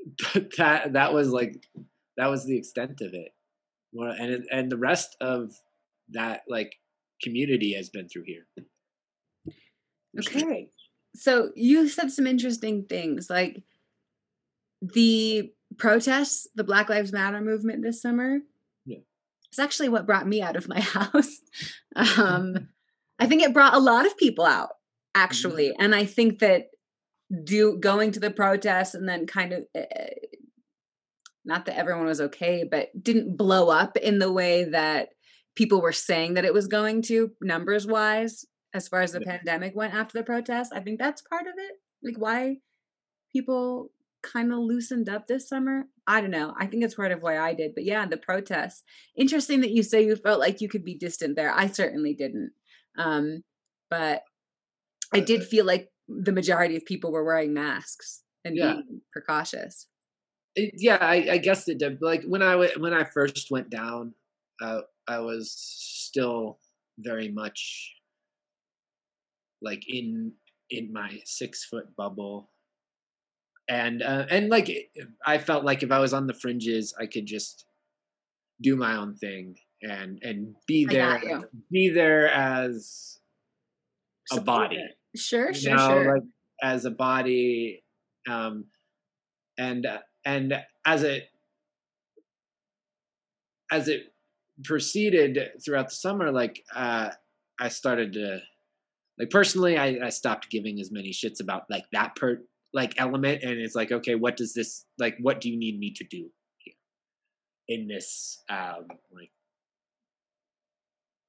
but that that was like that was the extent of it. And and the rest of that like community has been through here. Okay. So you said some interesting things like the protests, the Black Lives Matter movement this summer. Yeah. It's actually what brought me out of my house. um, I think it brought a lot of people out actually, mm-hmm. and I think that do going to the protests and then kind of uh, not that everyone was okay, but didn't blow up in the way that people were saying that it was going to, numbers wise, as far as the yeah. pandemic went after the protests. I think that's part of it. Like why people kind of loosened up this summer. I don't know. I think it's part of why I did. But yeah, the protests. Interesting that you say you felt like you could be distant there. I certainly didn't. Um, but I did feel like the majority of people were wearing masks and yeah. being precautious. It, yeah, I, I, guess it did. Like when I when I first went down, uh, I was still very much like in in my six foot bubble, and uh, and like I felt like if I was on the fringes, I could just do my own thing and and be there, be there as a body. Sure, sure, know, sure. Like as a body, um, and. And as it as it proceeded throughout the summer like uh i started to like personally I, I stopped giving as many shits about like that per like element and it's like okay what does this like what do you need me to do here in this um like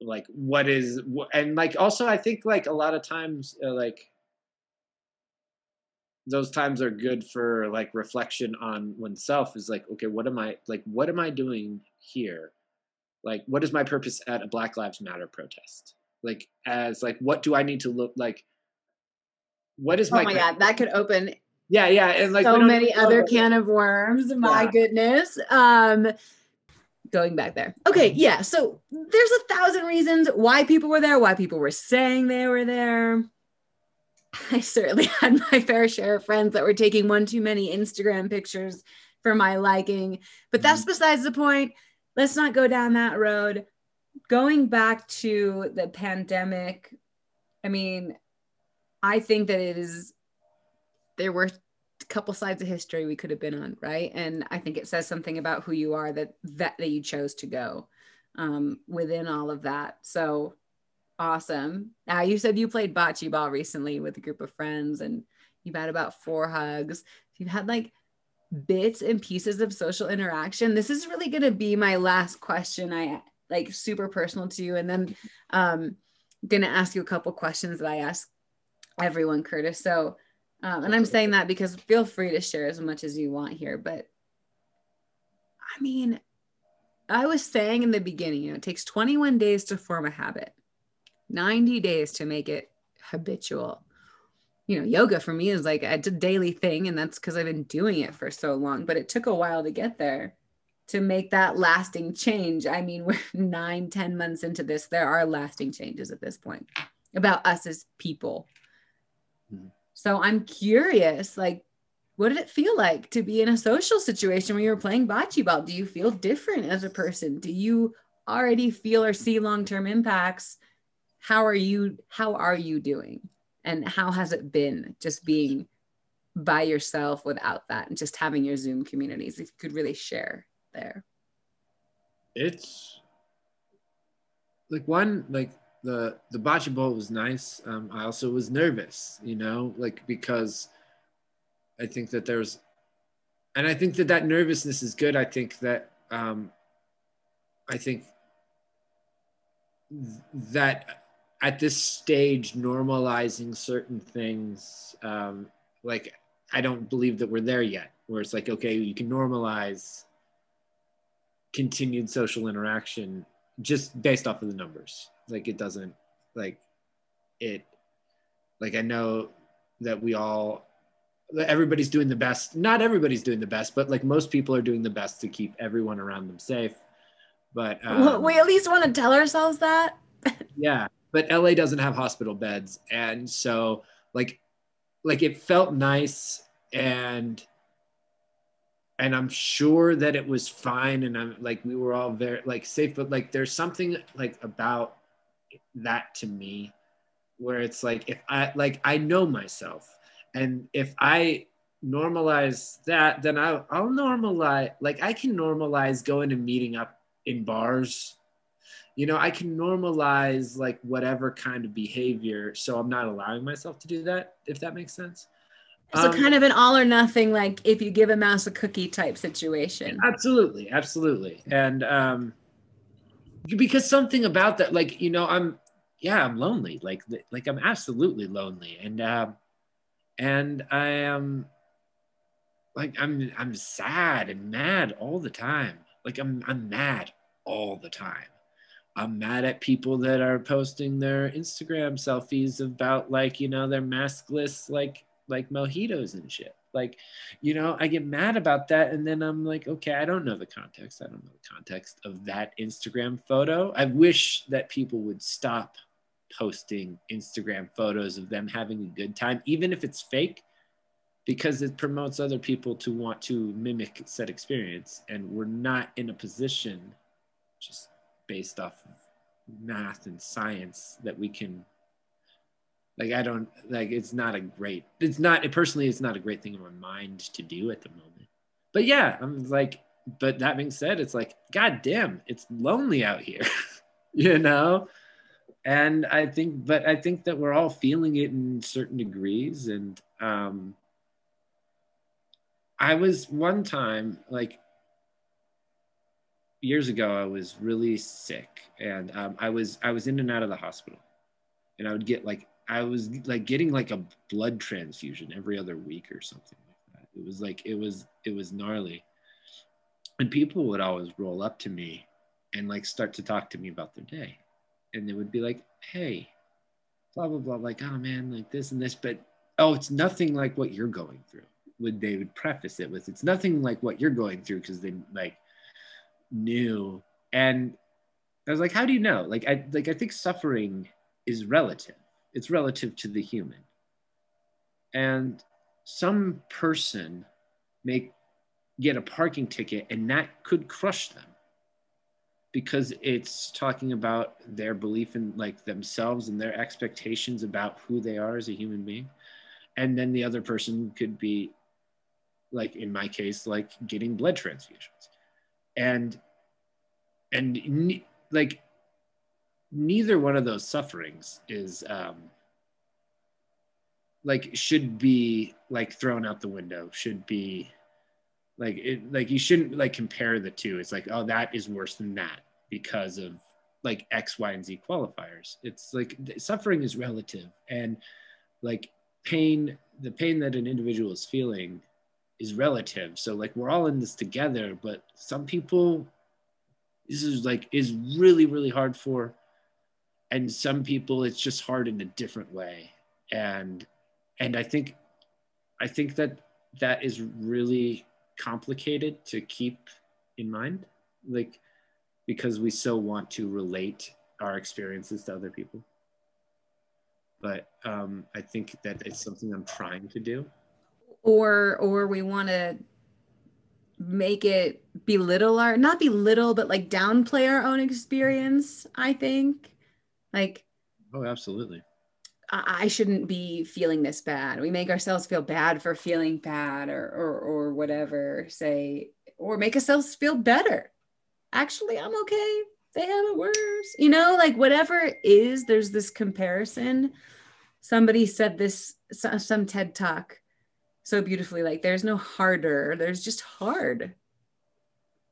like what is and like also i think like a lot of times uh, like those times are good for like reflection on oneself is like okay what am i like what am i doing here? Like what is my purpose at a black lives matter protest? Like as like what do i need to look like what is oh my oh my god that could open yeah yeah and like so many other can of worms my yeah. goodness um going back there okay yeah so there's a thousand reasons why people were there why people were saying they were there I certainly had my fair share of friends that were taking one too many Instagram pictures for my liking. But that's mm-hmm. besides the point. Let's not go down that road. Going back to the pandemic, I mean, I think that it is, there were a couple sides of history we could have been on, right? And I think it says something about who you are that that, that you chose to go um, within all of that. So Awesome. Now you said you played bocce ball recently with a group of friends and you've had about four hugs. You've had like bits and pieces of social interaction. This is really going to be my last question. I like super personal to you. And then um going to ask you a couple questions that I ask everyone, Curtis. So, um, and I'm saying that because feel free to share as much as you want here. But I mean, I was saying in the beginning, you know, it takes 21 days to form a habit, 90 days to make it habitual. You know, yoga for me is like a daily thing, and that's because I've been doing it for so long, but it took a while to get there to make that lasting change. I mean, we're nine, ten months into this. There are lasting changes at this point about us as people. Mm-hmm. So I'm curious, like, what did it feel like to be in a social situation where you were playing bocce ball? Do you feel different as a person? Do you already feel or see long-term impacts? How are you how are you doing? And how has it been just being by yourself without that and just having your Zoom communities? If you could really share there. It's like one like the the bocce ball was nice. Um, I also was nervous, you know, like because I think that there's, and I think that that nervousness is good. I think that um, I think that at this stage, normalizing certain things, um, like I don't believe that we're there yet. Where it's like, okay, you can normalize continued social interaction just based off of the numbers like it doesn't like it like i know that we all everybody's doing the best. Not everybody's doing the best but like most people are doing the best to keep everyone around them safe. But um, we at least want to tell ourselves that. Yeah but la doesn't have hospital beds. And so like like it felt nice and and I'm sure that it was fine. And I'm like we were all very like safe but like there's something like about that to me where it's like if I like I know myself. And if I normalize that then I'll, I'll normalize like I can normalize going to meeting up in bars. You know I can normalize like whatever kind of behavior so I'm not allowing myself to do that if that makes sense. So um, kind of an all or nothing like if you give a mouse a cookie type situation. Absolutely absolutely. And um because something about that like you know i'm yeah i'm lonely like like i'm absolutely lonely and um and i am like i'm i'm sad and mad all the time like i'm i'm mad all the time i'm mad at people that are posting their instagram selfies about like you know their maskless like like mojitos and shit. Like, you know, I get mad about that. And then I'm like, okay, I don't know the context. I don't know the context of that Instagram photo. I wish that people would stop posting Instagram photos of them having a good time, even if it's fake, because it promotes other people to want to mimic said experience. And we're not in a position, just based off of math and science, that we can like i don't like it's not a great it's not personally it's not a great thing in my mind to do at the moment but yeah i'm like but that being said it's like god damn it's lonely out here you know and i think but i think that we're all feeling it in certain degrees and um i was one time like years ago i was really sick and um, i was i was in and out of the hospital and i would get like I was like getting like a blood transfusion every other week or something like that. It was like it was it was gnarly. And people would always roll up to me and like start to talk to me about their day. And they would be like, "Hey, blah blah blah like, "Oh man, like this and this, but oh, it's nothing like what you're going through." Would they would preface it with, "It's nothing like what you're going through" because they like knew. And I was like, "How do you know?" Like I like I think suffering is relative it's relative to the human. And some person may get a parking ticket and that could crush them because it's talking about their belief in like themselves and their expectations about who they are as a human being. And then the other person could be like in my case like getting blood transfusions. And and like neither one of those sufferings is um, like should be like thrown out the window should be like it like you shouldn't like compare the two. It's like oh that is worse than that because of like x y and z qualifiers. It's like suffering is relative and like pain the pain that an individual is feeling is relative. So like we're all in this together but some people this is like is really really hard for and some people it's just hard in a different way. And and i think i think that that is really complicated to keep in mind. Like because we so want to relate our experiences to other people. But um, i think that it's something i'm trying to do. Or or we want to make it belittle our not belittle but like downplay our own experience i think. Like oh absolutely. I, I shouldn't be feeling this bad. We make ourselves feel bad for feeling bad or or, or whatever say or make ourselves feel better actually i'm okay. They have it worse. You know like whatever it is there's this comparison. Somebody said this some ted talk so beautifully like there's no harder. There's just hard.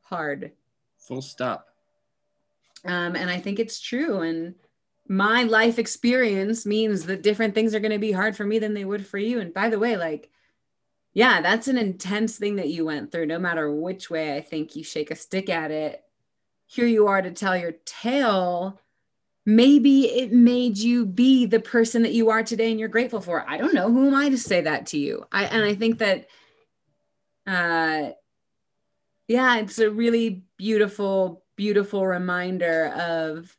Hard. Full stop. Um, and i think it's true. And my life experience means that different things are going to be hard for me than they would for you. And by the way like yeah that's an intense thing that you went through. No matter which way i think you shake a stick at it here you are to tell your tale maybe it made you be the person that you are today and you're grateful for. I don't know. Who am i to say that to you? I and i think that uh yeah it's a really beautiful beautiful reminder of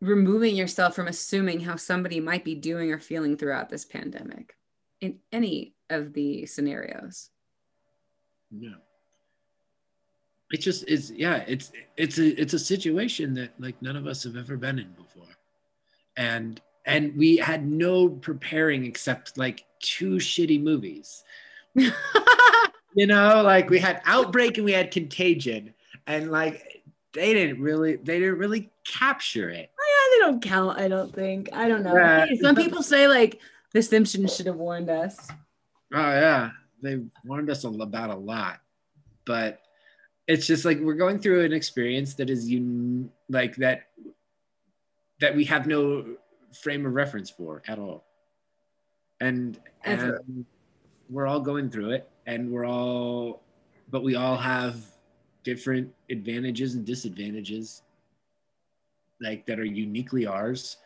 removing yourself from assuming how somebody might be doing or feeling throughout this pandemic in any of the scenarios. Yeah it just is yeah it's it's a it's a situation that like none of us have ever been in before. And and we had no preparing except like two shitty movies. You know like we had outbreak and we had contagion. And like they didn't really they didn't really capture it. Oh, yeah they don't count i don't think. I don't know. Yeah. some people say like the simpsons should have warned us. Oh yeah. They warned us about a lot. But it's just like we're going through an experience that is un- like that that we have no frame of reference for at all. And and we're all going through it and we're all but we all have different advantages and disadvantages like that are uniquely ours.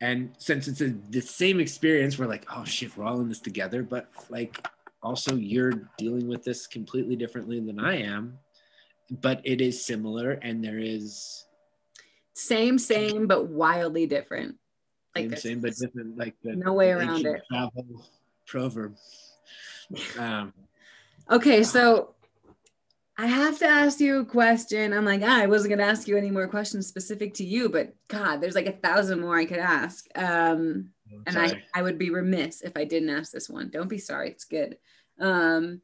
And since it's a, the same experience we're like oh shit we're all in this together. But like also you're dealing with this completely differently than i am but it is similar and there is same same but wildly different. Like same, same but different like the no way around it. travel proverb. Um, okay so i have to ask you a question. I'm like ah, i wasn't going to ask you any more questions specific to you but god there's like a thousand more i could ask. Um, and I, I would be remiss if i didn't ask this one. Don't be sorry it's good. Um,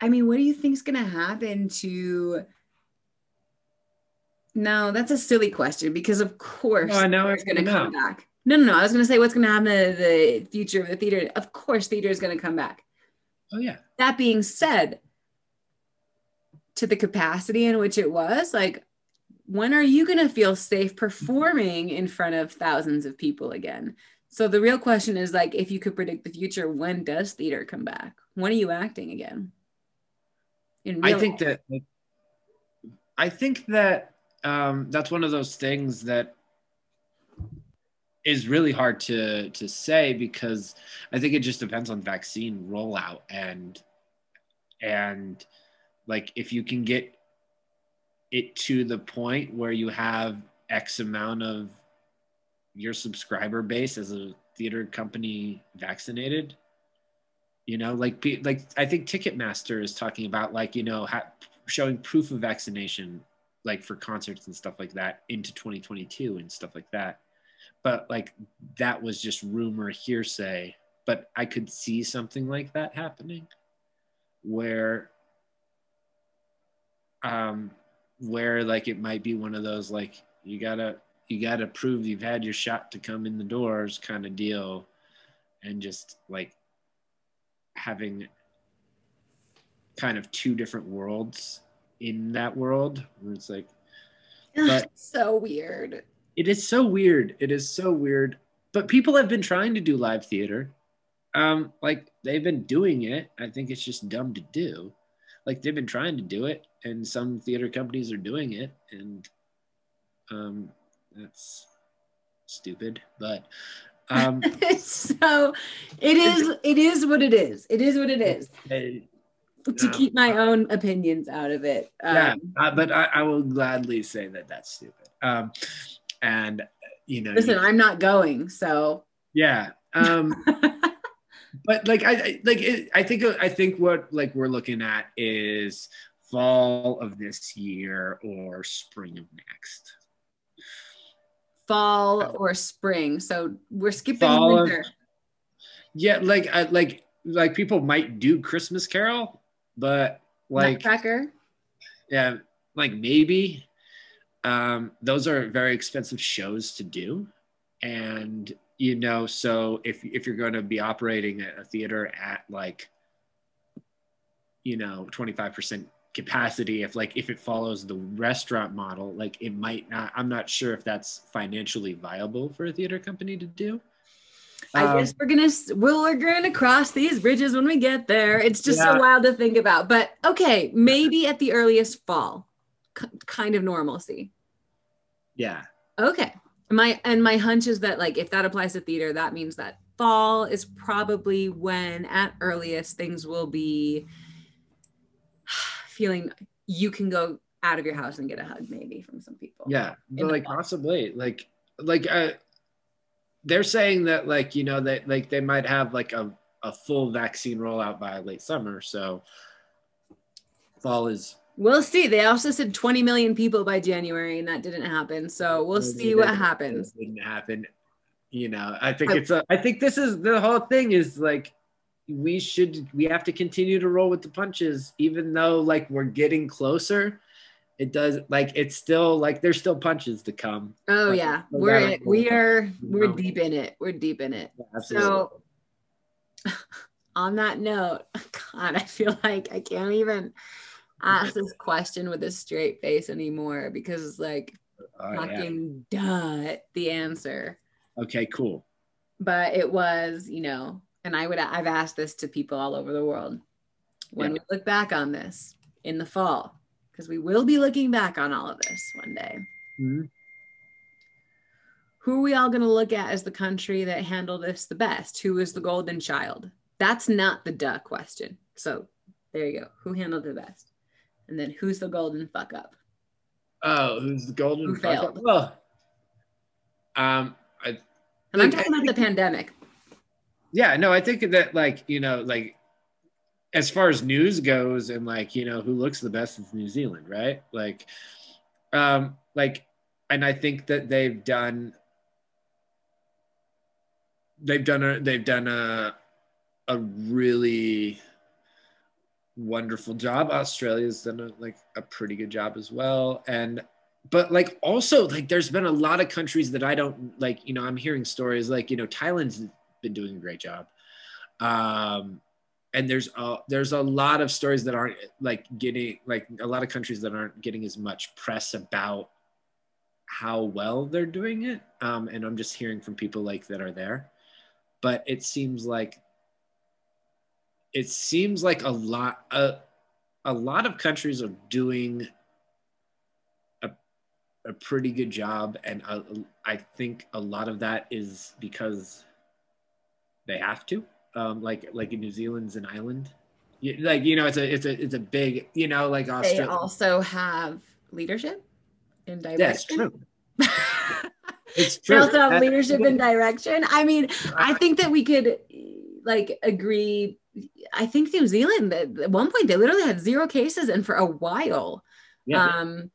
I mean, what do you think is going to happen to? No, that's a silly question because, of course, no, I know it's going to come back. No, no, no. I was going to say what's going to happen to the future of the theater. Of course, theater is going to come back. Oh yeah. That being said, to the capacity in which it was, like, when are you going to feel safe performing in front of thousands of people again? So the real question is like, if you could predict the future, when does theater come back? When are you acting again? I think life. that I think that um, that's one of those things that is really hard to to say because I think it just depends on vaccine rollout and and like if you can get it to the point where you have X amount of your subscriber base as a theater company vaccinated, you know like like i think ticketmaster is talking about like you know ha- showing proof of vaccination like for concerts and stuff like that into 2022 and stuff like that. But like that was just rumor hearsay. But i could see something like that happening where um where like it might be one of those like you gotta you gotta prove you've had your shot to come in the doors kind of deal and just like having kind of two different worlds in that world where it's like but so weird it is so weird it is so weird but people have been trying to do live theater. Um, like they've been doing it. I think it's just dumb to do. Like they've been trying to do it, and some theater companies are doing it, and um, that's stupid. But um, so it is. It is what it is. It is what it is. to um, keep my own opinions out of it. yeah, Um, uh, but I, I will gladly say that that's stupid. Um, and you know, listen, I'm not going, so yeah. Um, but like I, I like it, I think I think what like we're looking at is fall of this year or spring of next. Fall or spring. So we're skipping Fall of- winter. Yeah, like I like like people might do Christmas Carol, but like Nutcracker. yeah, like maybe um, those are very expensive shows to do, and you know, so if if you're going to be operating a, theater at like you know 25 percent capacity if like if it follows the restaurant model like it might not i'm not sure if that's financially viable for a theater company to do I Um, guess we're gonna well, we're gonna cross these bridges when we get there. It's just Yeah. so wild to think about. But okay, maybe at the earliest fall, K- kind of normalcy. yeah Okay. My and my hunch is that like if that applies to theater, that means that fall is probably when at earliest things will be feeling you can go out of your house and get a hug maybe from some people. Yeah, but like possibly, like like uh, they're saying that like you know that like they might have like a a full vaccine rollout by late summer. So fall is We'll see. They also said 20 million people by January, and that didn't happen. So we'll see what happens. Didn't happen. You know, I think it's a. I think this is the whole thing is like we should we have to continue to roll with the punches, even though like we're getting closer. It does like it's still like there's still punches to come. Oh Like, yeah, we're doubt in, we are we're No. deep in it. We're deep in it. Absolutely. So on that note, God, I feel like I can't even ask this question with a straight face anymore because it's like Oh, yeah. fucking duh the answer. Okay, cool. But it was, you know, and I would I've asked this to people all over the world. When Yeah. we look back on this in the fall, because we will be looking back on all of this one day. Mhm. who are we all going to look at as the country that handled this the best? Who is the golden child? That's not the duh question. So there you go. Who handled the best? And then who's the golden fuck up? Oh, who's the golden? Who fuck failed? up? Well, um, I And I'm Like, I talking about the pandemic. Yeah, no, I think that like you know, like as far as news goes, and like you know, who looks the best is New Zealand, right? Like, um, like, and I think that they've done they've done a they've done a a really wonderful job. Australia's done a, like a pretty good job as well, and but like also like there's been a lot of countries that I don't like. You know, I'm hearing stories like you know Thailand's been doing a great job, um, and there's a there's a lot of stories that aren't like getting like a lot of countries that aren't getting as much press about how well they're doing it. Um, and I'm just hearing from people like that are there, but it seems like it seems like a lot a, a lot of countries are doing a, a pretty good job. And I, I think a lot of that is because they have to um, like like in new zealand's an island You- like you know it's a it's a it's a big you know like Australia. They also have leadership and direction. that's true it's true. They true also have That- leadership and direction. I mean, I think that we could like agree. I think New Zealand at at one point they literally had zero cases, and for a while, yeah. um,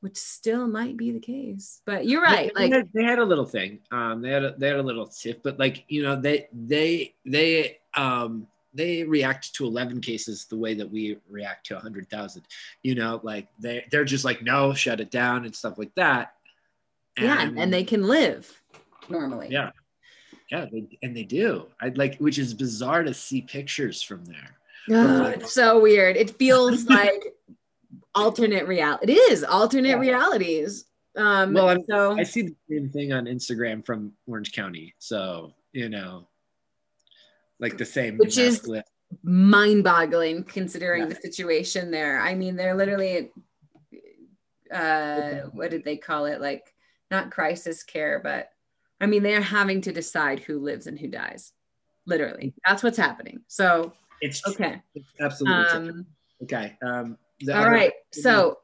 which still might be the case. But you're right. they Like, had, they had a little thing. Um, they had a, they had a little tiff, but like you know, they they they um they react to 11 cases the way that we react to 100,000. You know, like they they're just like no, shut it down and stuff like that. yeah, and, and they can live normally. yeah yeah they, and they do. I'd like which is bizarre to see pictures from there. Ugh, it's so weird. It feels like alternate reality. It is alternate Yeah. realities. Um, Well, I'm- so I see the same thing on Instagram from Orange County. So, you know, like the same. Which is- mind-boggling considering Yeah. the situation there. I mean, they're literally, uh, what did they call it? Like not crisis care, but I mean, they're having to decide who lives and who dies. Literally, that's what's happening. So, It's okay. it's absolutely. Um, okay. Um, all right. So,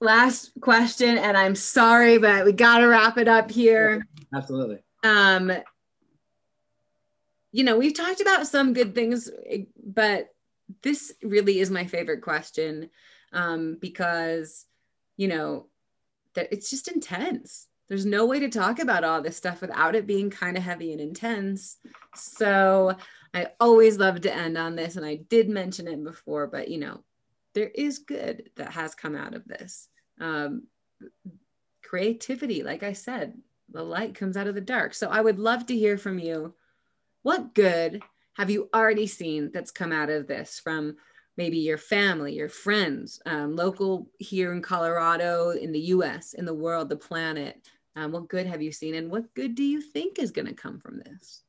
last question, and I'm sorry, but we got to wrap it up here. Absolutely. um you know we've talked about some good things but this really is my favorite question um because you know that it's just intense there's no way to talk about all this stuff without it being kind of heavy and intense so i always love to end on this and i did mention it before but you know there is good that has come out of this um creativity like i said the light comes out of the dark. So I would love to hear from you. What good have you already seen that's come out of this from maybe your family, your friends, um, local here in Colorado, in the US, in the world, the planet? Um, what good have you seen, and what good do you think is going to come from this?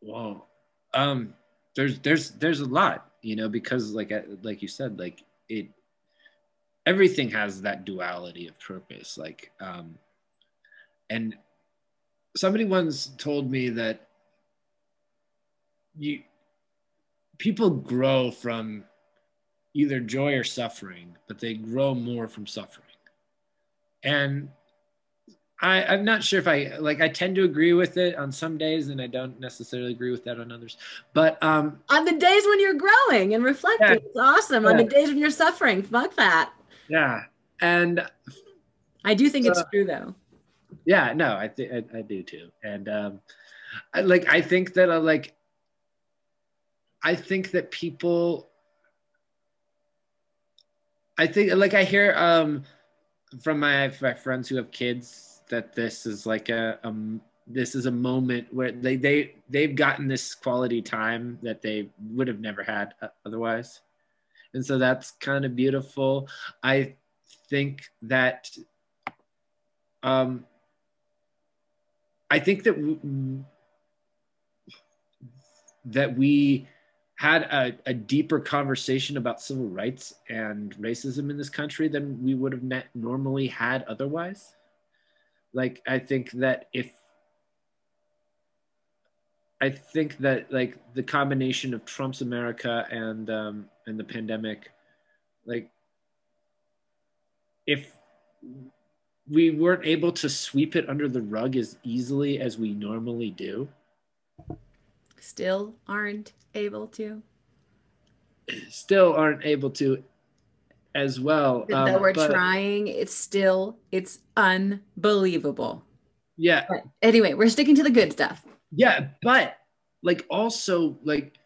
Whoa. Um, there's there's there's a lot, you know, because like like you said, like it everything has that duality of purpose. Like um and somebody once told me that you people grow from either joy or suffering, but they grow more from suffering. And I, I'm not sure if I like. I tend to agree with it on some days, and I don't necessarily agree with that on others. But um, On the days when you're growing and reflecting, Yeah. it's awesome. On the days when you're suffering, fuck that. yeah, and I do think it's true though. yeah, no, I think I, I do too. And um, I, like, I think that I like, I think that people. I think like I hear um, from my, my friends who have kids that this is like a um, this is a moment where they they they've gotten this quality time that they would have never had uh, otherwise. And so that's kind of beautiful. I think that um i think that w- that we had a, a deeper conversation about civil rights and racism in this country than we would have normally had otherwise like i think that if i think that like the combination of trump's america and um and the pandemic like if we weren't able to sweep it under the rug as easily as we normally do Still aren't able to. still aren't able to as well That um, we're but- trying. It's still, it's unbelievable. yeah But anyway, we're sticking to the good stuff. Yeah, but like also like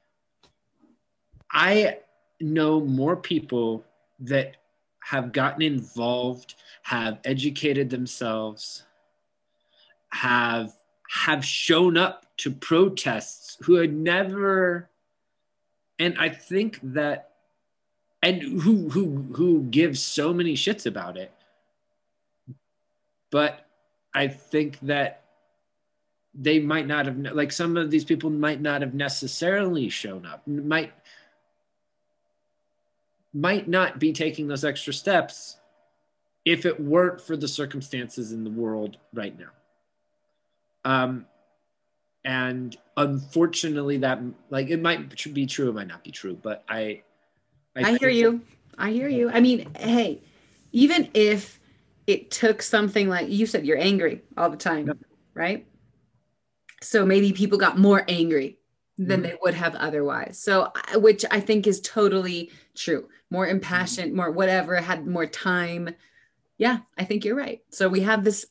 I know more people that have gotten involved, have educated themselves, have have shown up to protests who had never and I think that and who who who gives so many shits about it. But I think that they might not have like some of these people might not have necessarily shown up might might not be taking those extra steps if it weren't for the circumstances in the world right now um and unfortunately that like it might be true it might not be true but i I, think hear you. I hear you. I mean, hey, even if it took something like you said, you're angry all the time, Yep. right? So maybe people got more angry than Mhm. they would have otherwise. So, which I think is totally true. More impassioned, more whatever, had more time. Yeah, I think you're right. So we have this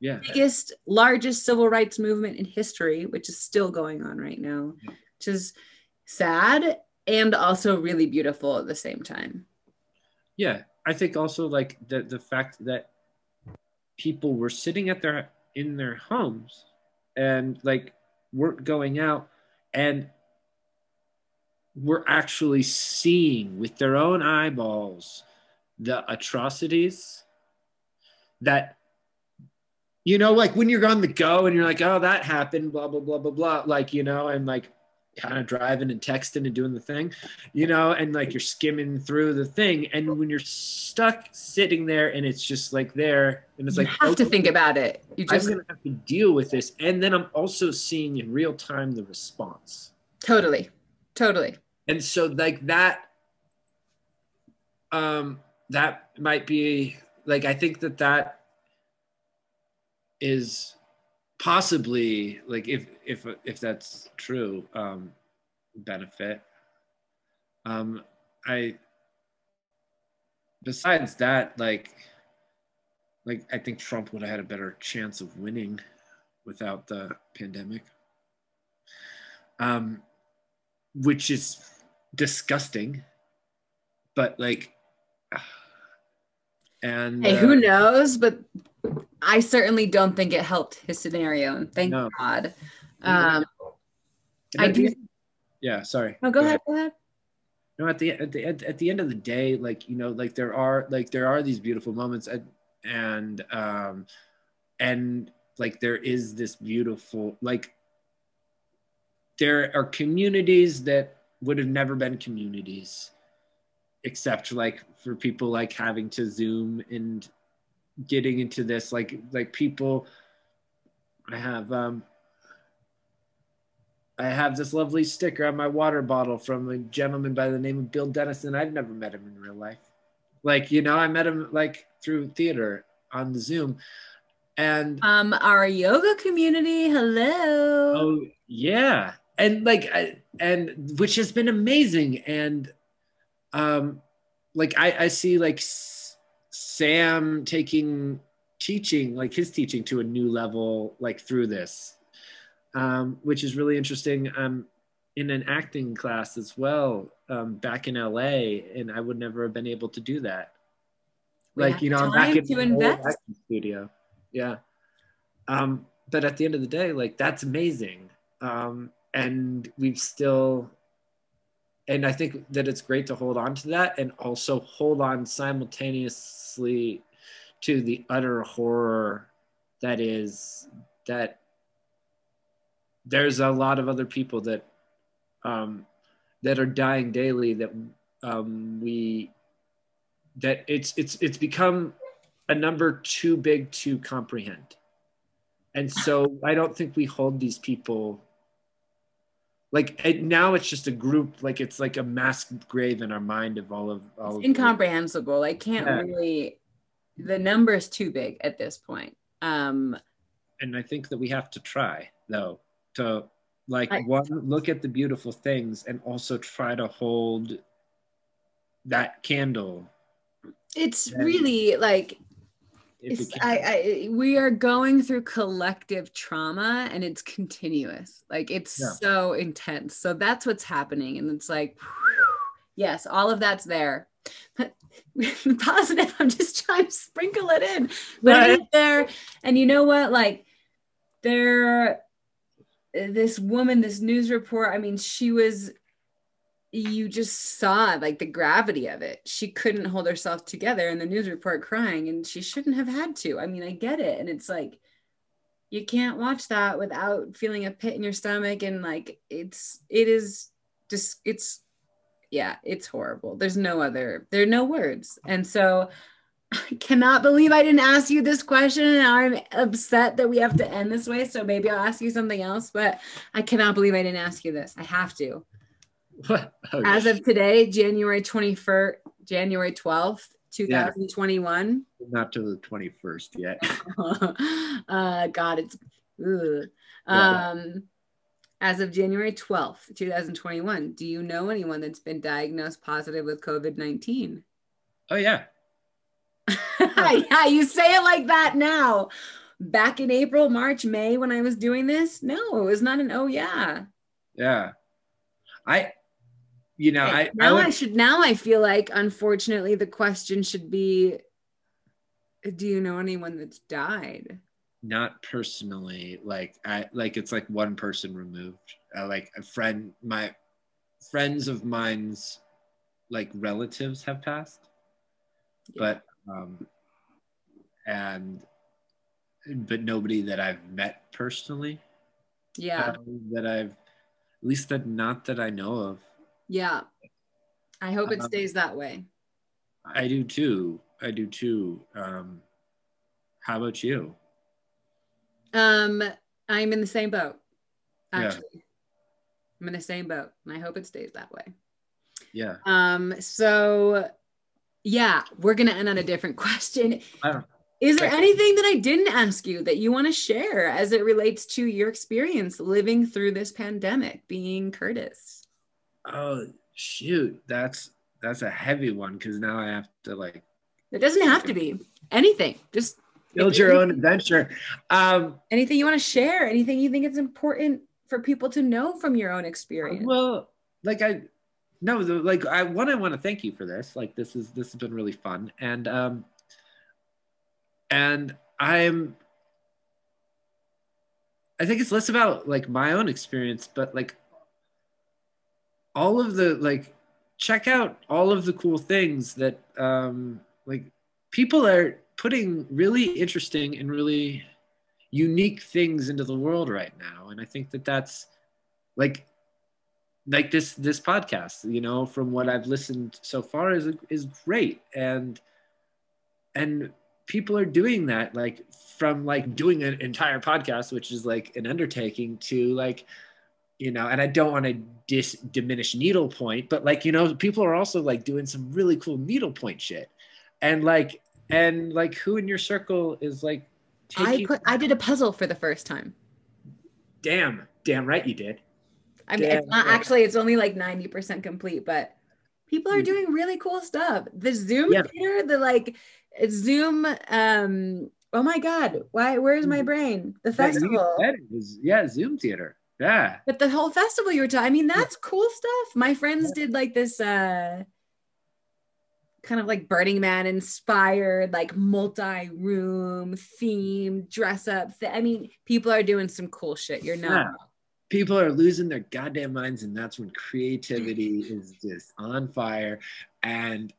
yeah biggest, largest civil rights movement in history, which is still going on right now, which is sad and also really beautiful at the same time. yeah i think also like the the fact that people were sitting at their in their homes and like weren't going out and were actually seeing with their own eyeballs the atrocities that you know like when you're on the go and you're like oh that happened blah blah blah blah blah like you know and like kind of driving and texting and doing the thing you know and like you're skimming through the thing and when you're stuck sitting there and it's just like there and it's you like have to think about it. You i'm just gonna have to deal with this and then i'm also seeing in real time the response totally, totally. and so like that um that might be like i think that that is possibly like if if if that's true um benefit um i besides that like like i think trump would have had a better chance of winning without the pandemic um which is disgusting but like and Hey, uh, who knows? But I certainly don't think it helped his scenario, and thank No. God. Um, I do- end- yeah sorry no, go ahead. Go ahead. no at the at the at, at the end of the day like you know like there are like there are these beautiful moments and and um and like there is this beautiful like there are communities that would have never been communities except like for people like having to zoom and getting into this like like people i have um I have this lovely sticker on my water bottle from a gentleman by the name of Bill Dennison. I've never met him in real life. Like, you know, I met him like through theater on the Zoom. And Um, our yoga community. Hello. oh yeah. And like I, and which has been amazing. And um like I, I see like Sam taking teaching, like his teaching to a new level, like through this. um, which is really interesting. I'm in an acting class as well um, back in LA, and I would never have been able to do that. We like you know, I'm back in to invest. acting studio. Yeah, um, but at the end of the day, like that's amazing, um, and we've still. And I think that it's great to hold on to that and also hold on simultaneously to the utter horror that is that there's a lot of other people that um, that are dying daily that um, we that it's it's it's become a number too big to comprehend. And so i don't think we hold these people like it, now it's just a group like it's like a mass grave in our mind of all of all of incomprehensible. I can't Yeah. really. The number is too big at this point. Um, and I think that we have to try though to like I- one look at the beautiful things and also try to hold that candle. it's Yeah. really like If it's, it I, I, we are going through collective trauma and it's continuous. Like it's Yeah. so intense. So that's what's happening. And it's like, yes, all of that's there. But positive, I'm just trying to sprinkle it in. But Right. it is there. And you know what? Like there, this woman, this news report, I mean, she was you just saw like the gravity of it. She couldn't hold herself together in the news report crying, and she shouldn't have had to. I mean, I get it. And it's like, you can't watch that without feeling a pit in your stomach. And like, it's, it is just, it's, yeah, it's horrible. There's no other, there are no words. And so I cannot believe I didn't ask you this question. And I'm upset that we have to end this way. So maybe I'll ask you something else, but I cannot believe I didn't ask you this. I have to Oh, as of today, January 21st, January 12th, 2021. not to the 21st yet. uh, God, it's ugh. Yeah. um, as of January 12th, 2021. Do you know anyone that's been diagnosed positive with COVID 19? Oh yeah. yeah, you say it like that now. Back in April, March, May, when I was doing this, no, it was not an oh yeah. Yeah. I you know, I, I now would, I should now I feel like unfortunately the question should be do you know anyone that's died? not personally like i like it's like one person removed uh, like a friend my friends of mine's like relatives have passed yeah. but um, and but nobody that I've met personally. Yeah. Uh, that I've at least that not that I know of. Yeah. I hope it um, stays that way. I do too. I do too. Um, how about you? Um, I'm in the same boat. Actually, yeah. I'm in the same boat, and I hope it stays that way. Yeah. Um. So, yeah, we're gonna end on a different question. Is there anything that I didn't ask you that you want to share as it relates to your experience living through this pandemic, being Curtis? Oh shoot, that's that's a heavy one because now I have to like. It doesn't have to be anything. Just build your own adventure. Um, anything you want to share? Anything you think it's important for people to know from your own experience? Well, like I, no, like I one, I want to thank you for this. Like this is this has been really fun, and um, and I'm. I think it's less about like my own experience, but like all of the like check out all of the cool things that um, like people are putting really interesting and really unique things into the world right now. And i think that that's like like this this podcast you know from what i've listened so far is is great. And and people are doing that like from like doing an entire podcast which is like an undertaking to like you know and i don't want to dis diminish needlepoint but like you know people are also like doing some really cool needlepoint shit. And like and like who in your circle is like taking- i put i did a puzzle for the first time. Damn damn right you did. I mean damn it's not right. actually it's only like 90% complete but people are doing really cool stuff. The zoom yeah. theater the like zoom um oh my god why where's my mm-hmm. brain? The festival. yeah, was, yeah zoom theater yeah but the whole festival you were talking i mean that's cool stuff my friends did like this uh kind of like Burning Man inspired, like multi room theme dress up. Th- I mean, people are doing some cool shit. You're not. Yeah. People are losing their goddamn minds, and that's when creativity is just on fire. And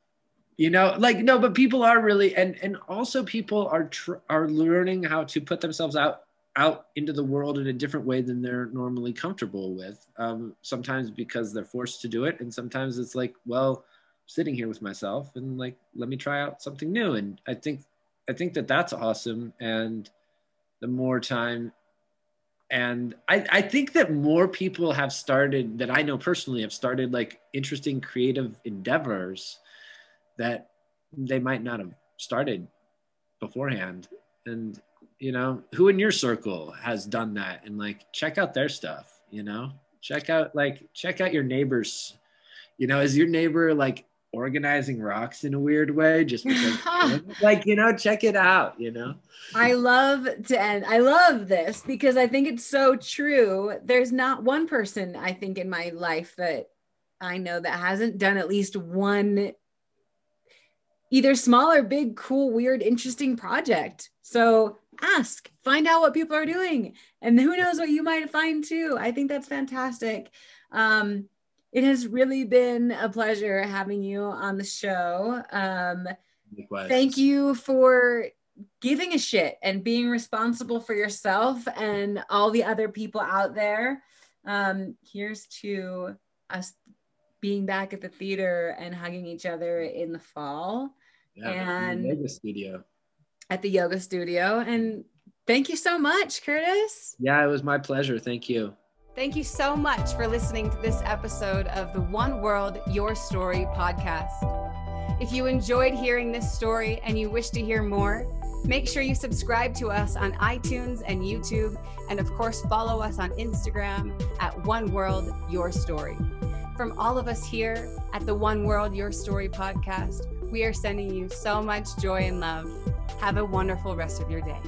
you know, like no, but people are really, and and also people are tr- are learning how to put themselves out out into the world in a different way than they're normally comfortable with. Um, sometimes because they're forced to do it, and sometimes it's like, well, sitting here with myself and like let me try out something new and i think i think that that's awesome and the more time and I, I think that more people have started that i know personally have started like interesting creative endeavors that they might not have started beforehand and you know who in your circle has done that? And like check out their stuff you know? Check out like check out your neighbors. You know is your neighbor like organizing rocks in a weird way just because like you know check it out you know? I love to end i love this because i think it's so true. There's not one person i think in my life that i know that hasn't done at least one either small or big cool weird interesting project. So ask find out what people are doing and who knows what you might find too i think that's fantastic um it has really been a pleasure having you on the show. Um, thank you for giving a shit and being responsible for yourself and all the other people out there. Um, here's to us being back at the theater and hugging each other in the fall. Yeah, and the studio. At the yoga studio. And thank you so much, Curtis. Yeah, it was my pleasure. Thank you. Thank you so much for listening to this episode of the One World, Your Story podcast. If you enjoyed hearing this story and you wish to hear more, make sure you subscribe to us on iTunes and YouTube, and of course, follow us on Instagram at One World, Your Story. From all of us here at the One World, Your Story podcast, we are sending you so much joy and love. Have a wonderful rest of your day.